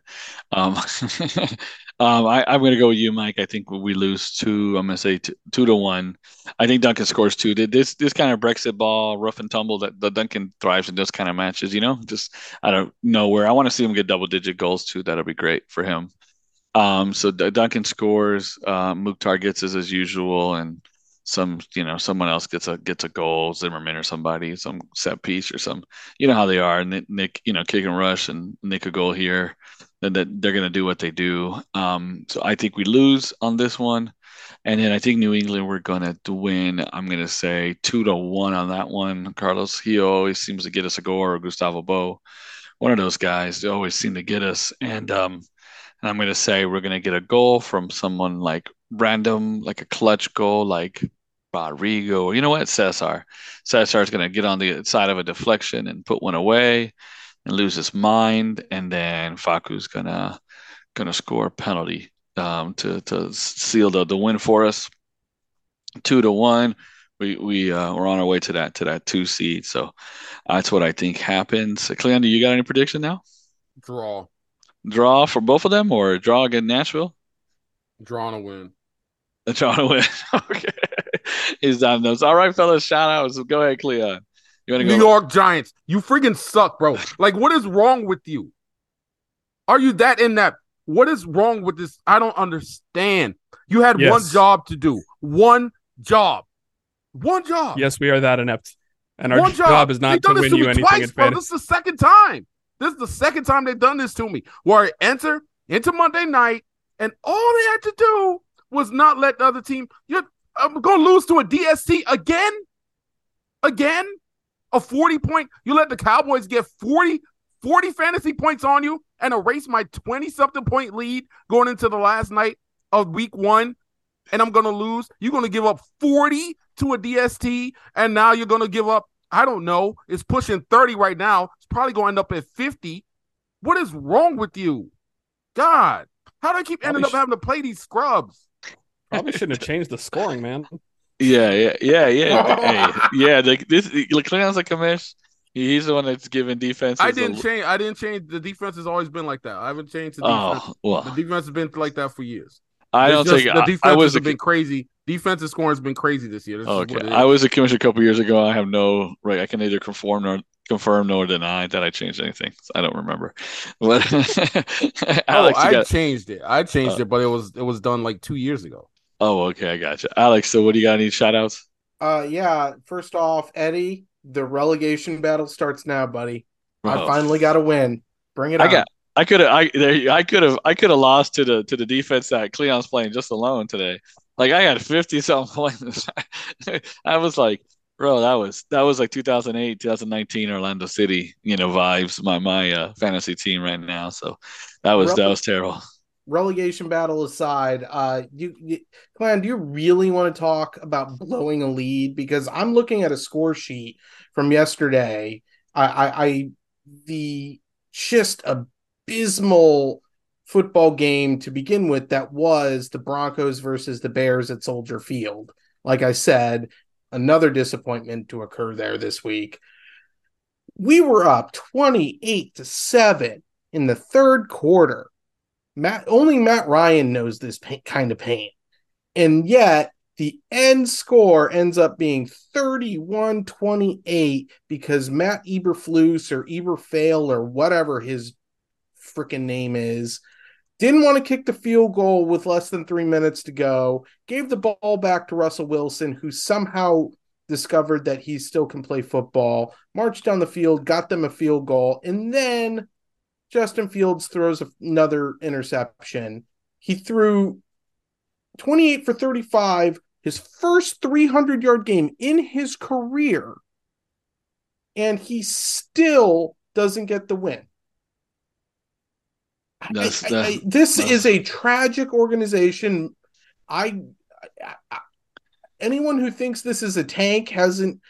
S3: Um, um, I, I'm gonna go with you, Mike. I think we lose two. I'm gonna say two, two to one. I think Duncan scores two. This this kind of Brexit ball, rough and tumble. That the Duncan thrives in those kind of matches. You know, just I don't know where. I want to see him get double digit goals too. That'll be great for him. Um, so D- Duncan scores. Uh, Mukhtar gets as usual, and some you know someone else gets a gets a goal, Zimmerman or somebody, some set piece or some. You know how they are. Nick, Nick you know, kick and rush and nick a goal here. Then that they're gonna do what they do. Um, so I think we lose on this one, and then I think New England we're gonna win. I'm gonna say two to one on that one. Carlos he always seems to get us a goal or Gustavo Bou, one of those guys. They always seem to get us, and um, and I'm going to say we're going to get a goal from someone like random, like a clutch goal, like Rodrigo. You know what? Cesar. Cesar is going to get on the side of a deflection and put one away and lose his mind. And then Facu's going to going to score a penalty um, to, to seal the, the win for us. Two to one. we we uh, we're on our way to that to that two seed. So that's what I think happens. Cleon, do you got any prediction now?
S5: Draw.
S3: Draw for both of them, or draw against Nashville?
S5: Draw and a win.
S3: A draw to win. okay, he's done those. All right, fellas. Shout outs. Go ahead, Cleon. You want to
S5: New? York Giants. You freaking suck, bro. Like, what is wrong with you? Are you that inept? What is wrong with this? I don't understand. You had
S7: Yes.
S5: one job to do. One job. One job.
S7: Yes, we are that inept, and our
S5: One
S7: job. is not
S5: They've
S7: to
S5: done this
S7: win you
S5: me
S7: anything
S5: twice, bro. This is the second time. This is the second time they've done this to me. Where I enter into Monday night, and all they had to do was not let the other team. You're I'm gonna lose to a DST again, again, a 40 point. You let the Cowboys get 40, 40 fantasy points on you and erase my 20 something point lead going into the last night of week one. And I'm gonna lose. You're gonna give up 40 to a DST, and now you're gonna give up. I don't know. It's pushing 30 right now. It's probably going to end up at 50. What is wrong with you? God, how do I keep ending up having to play these scrubs?
S7: Probably shouldn't have changed the scoring, man.
S3: Yeah, yeah, yeah, yeah. hey, yeah. The, this Cleon's a commish. He's the one that's giving defense.
S5: I didn't change. I didn't change. The defense has always been like that. I haven't changed the defense.
S3: Oh well,
S5: The defense has been like that for years.
S3: I
S5: It's
S3: don't
S5: just
S3: think
S5: the defense
S3: I was
S5: has
S3: a,
S5: been crazy. Defensive scoring has been crazy this year. This
S3: okay.
S5: what it is.
S3: I was a commissioner a couple years ago. I have no right. I can neither confirm nor confirm nor deny that I changed anything. I don't remember. But
S5: oh,
S3: Alex, you
S5: I
S3: got,
S5: changed it. I changed
S3: Uh,
S5: it, but it was it was done like two years ago.
S3: Oh, okay, I got you, Alex. So, what do you got? Any shout outs?
S4: Uh, yeah. First off, Eddie, the relegation battle starts now, buddy. I
S3: Oh.
S4: finally got a win. Bring it
S3: I
S4: on.
S3: got. I could have. I there. I could have. I could have lost to the to the defense that Cleon's playing just alone today. Like I had fifty something points. I was like, bro, that was that was like 2008, 2019 Orlando City, you know, vibes. My my uh, fantasy team right now. So that was that was terrible.
S4: Relegation battle aside, uh, you, you, Cleon, do you really want to talk about blowing a lead? Because I'm looking at a score sheet from yesterday. I, I, I the just abysmal football game to begin with that was the Broncos versus the Bears at Soldier Field. Like I said, another disappointment to occur there this week. We were up 28 to 7 in the third quarter. Matt only Matt Ryan knows this pain, kind of pain. And yet the end score ends up being 31-28 because Matt Eberflus or Eberfail or whatever his freaking name is didn't want to kick the field goal with less than 3 minutes to go. Gave the ball back to Russell Wilson who somehow discovered that he still can play football, marched down the field, got them a field goal, and then Justin Fields throws another interception. He threw 28 for 35, his first 300 yard game in his career, and he still doesn't get the win. I- I- this is a tragic organization. I, I- I- anyone who thinks this is a tank hasn't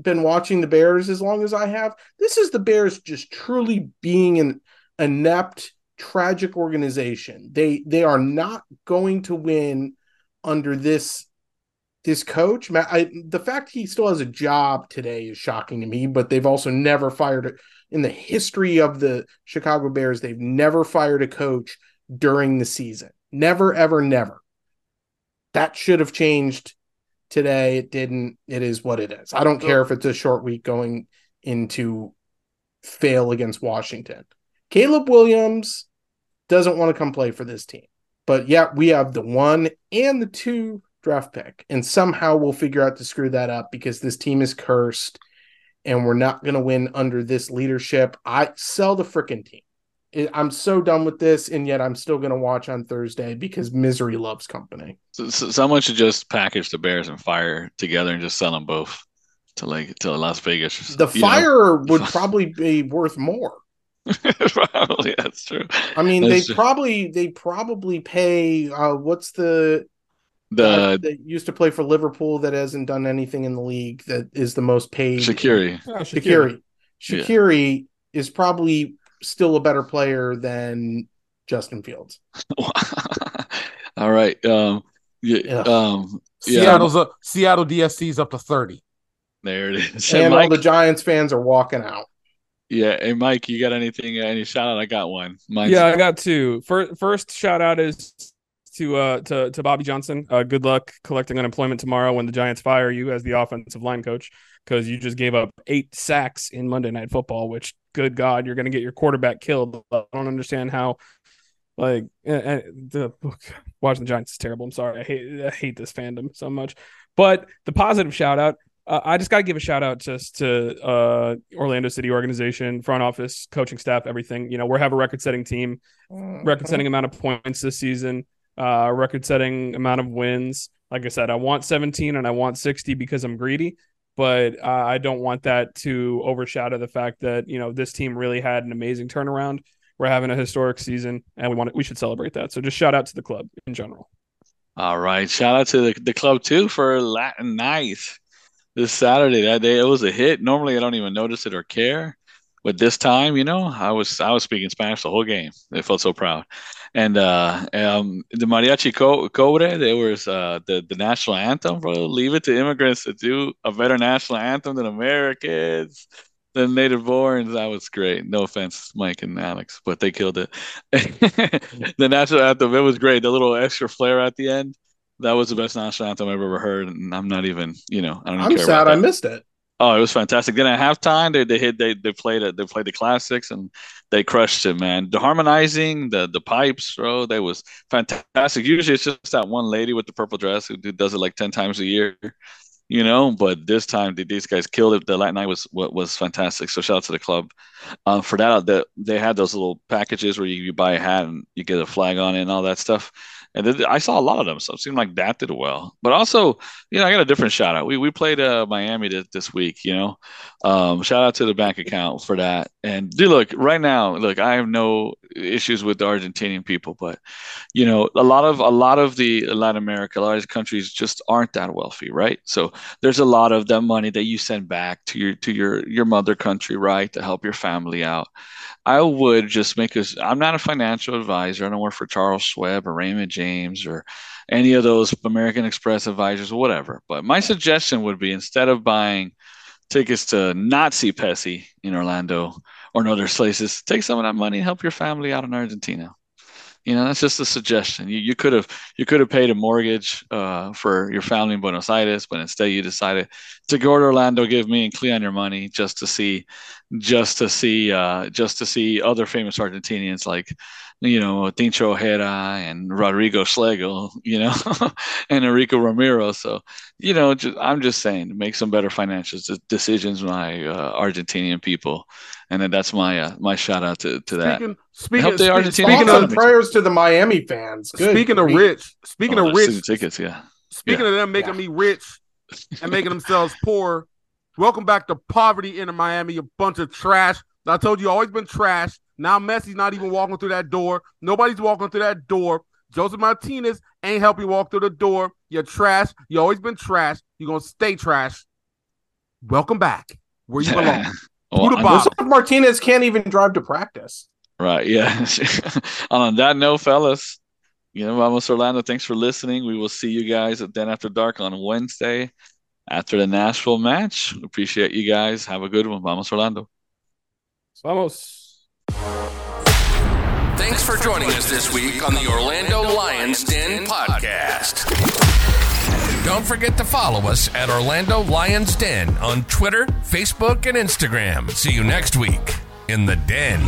S4: been watching the Bears as long as I have. This is the Bears just truly being an inept, tragic organization. They they are not going to win under this this coach. I, the fact he still has a job today is shocking to me. But they've also never fired in the history of the Chicago Bears. They've never fired a coach during the season. Never, ever, never. That should have changed today. It didn't. It is what it is. I don't care if it's a short week going into fail against Washington. Caleb Williams doesn't want to come play for this team. But yeah, we have the one and the two draft pick. And somehow we'll figure out to screw that up because this team is cursed and we're not going to win under this leadership. I sell the freaking team. I'm so done with this, and yet I'm still going to watch on Thursday because misery loves company.
S3: So, so someone should just package the Bears and Fire together and just sell them both to like to Las Vegas.
S4: The
S3: you know?
S4: fire would probably be worth more.
S3: Probably that's true.
S4: I mean,
S3: That's
S4: they
S3: true.
S4: probably they probably pay. Uh, what's the guy
S3: the
S4: that used to play for Liverpool that hasn't done anything in the league that is the most paid?
S3: Shaqiri.
S7: Yeah,
S4: Shaqiri.
S3: Yeah.
S4: Shaqiri is probably still a better player than Justin Fields.
S3: All right. Um, Yeah,
S4: Yeah.
S3: um, yeah.
S5: Seattle's up. Seattle DSC's up to thirty.
S3: There it is.
S4: and all
S3: Mike,
S4: the Giants fans are walking out.
S3: Yeah, hey Mike, you got anything? Any shout out? I got one. Mine's,
S7: Yeah, I got two. First, first shout out is to uh to to Bobby Johnson. Uh, good luck collecting unemployment tomorrow when the Giants fire you as the offensive line coach because you just gave up eight sacks in Monday Night Football. Which, good God, you're going to get your quarterback killed. I don't understand how. Like uh, uh, the watching the Giants is terrible. I'm sorry. I hate I hate this fandom so much. But the positive shout out uh, I just got to give a shout out just to uh, Orlando City organization, front office, coaching staff, everything. You know, we have a record setting team, record setting amount of points this season, uh, record setting amount of wins. Like I said, I want 17 and I want 60 because I'm greedy, but uh, I don't want that to overshadow the fact that, you know, this team really had an amazing turnaround. We're having a historic season and we want to, we should celebrate that. So just shout out to the club in general.
S3: All right. Shout out to the, the club too for Latin night this Saturday. That day it was a hit. Normally I don't even notice it or care. But this time, you know, I was I was speaking Spanish the whole game. I felt so proud. And uh um the mariachi co- cobre, there was uh the, the national anthem, bro. Leave it to immigrants to do a better national anthem than Americans. than native borns. That was great. No offense, Mike and Alex, but they killed it. the national anthem, it was great. The little extra flair at the end. That was the best national anthem I've ever heard, and I'm not even, you know, I don't. Even
S4: I'm
S3: care
S4: sad I missed it.
S3: Oh, it was fantastic. Then at halftime, they they hit they they played it. They played the classics and they crushed it, man. The harmonizing, the the pipes, bro, that was fantastic. Usually, it's just that one lady with the purple dress who does it like ten times a year, you know. But this time, they- these guys killed it. The Latin night was wa- was fantastic. So shout out to the club um, for that. The, they had those little packages where you, you buy a hat and you get a flag on it and all that stuff. And then I saw a lot of them, so it seemed like that did well. But also, you know, I got a different shout out. We we played uh, Miami this, this week, you know. Um, shout out to the bank account for that. And dude, look, right now, look, I have no issues with the Argentinian people, but you know, a lot of a lot of the Latin America, a lot of countries just aren't that wealthy, right? So there's a lot of that money that you send back to your to your your mother country, right, to help your family out. I would just make us. I'm not a financial advisor. I don't work for Charles Schwab or Raymond James or any of those American Express advisors or whatever. But my suggestion would be instead of buying tickets to see Pessy in Orlando or in other places, take some of that money and help your family out in Argentina. You know, that's just a suggestion. You you could have you could have paid a mortgage uh, for your family in Buenos Aires, but instead you decided to go to Orlando, give me and Cleon your money just to see, just to see, uh, just to see other famous Argentinians like, you know, Tincho Ojeda and Rodrigo Schlegel, you know, and Enrique Ramiro. So, you know, just, I'm just saying, make some better financial decisions, my uh, Argentinian people, and then that's my uh, my shout out to to that.
S5: Speaking, speaking,
S3: Help the
S5: speak-
S3: Argentinians
S5: speaking of
S4: prayers to the Miami fans. Good
S5: speaking of rich, speaking
S3: Oh,
S5: of rich,
S3: tickets, yeah.
S5: speaking of them making me rich and making themselves poor. Welcome back to poverty in Miami, you bunch of trash. I told you, always been trash. Now Messi's not even walking through that door. Nobody's walking through that door. Josef Martinez ain't helping you walk through the door. You're trash. You always been trash. You're gonna stay trash. Welcome back where you belong.
S3: Oh,
S5: Who the
S3: I'm-
S5: boss?
S4: Looks like Martinez can't even drive to practice.
S3: Right. Yeah. on that note, fellas, you know, Vamos Orlando, thanks for listening. We will see you guys at Den After Dark on Wednesday after the Nashville match. Appreciate you guys. Have a good one. Vamos Orlando.
S7: Vamos.
S1: Thanks for joining us this week on the Orlando Lions Den podcast. Don't forget to follow us at Orlando Lions Den on Twitter, Facebook, and Instagram. See you next week in the Den.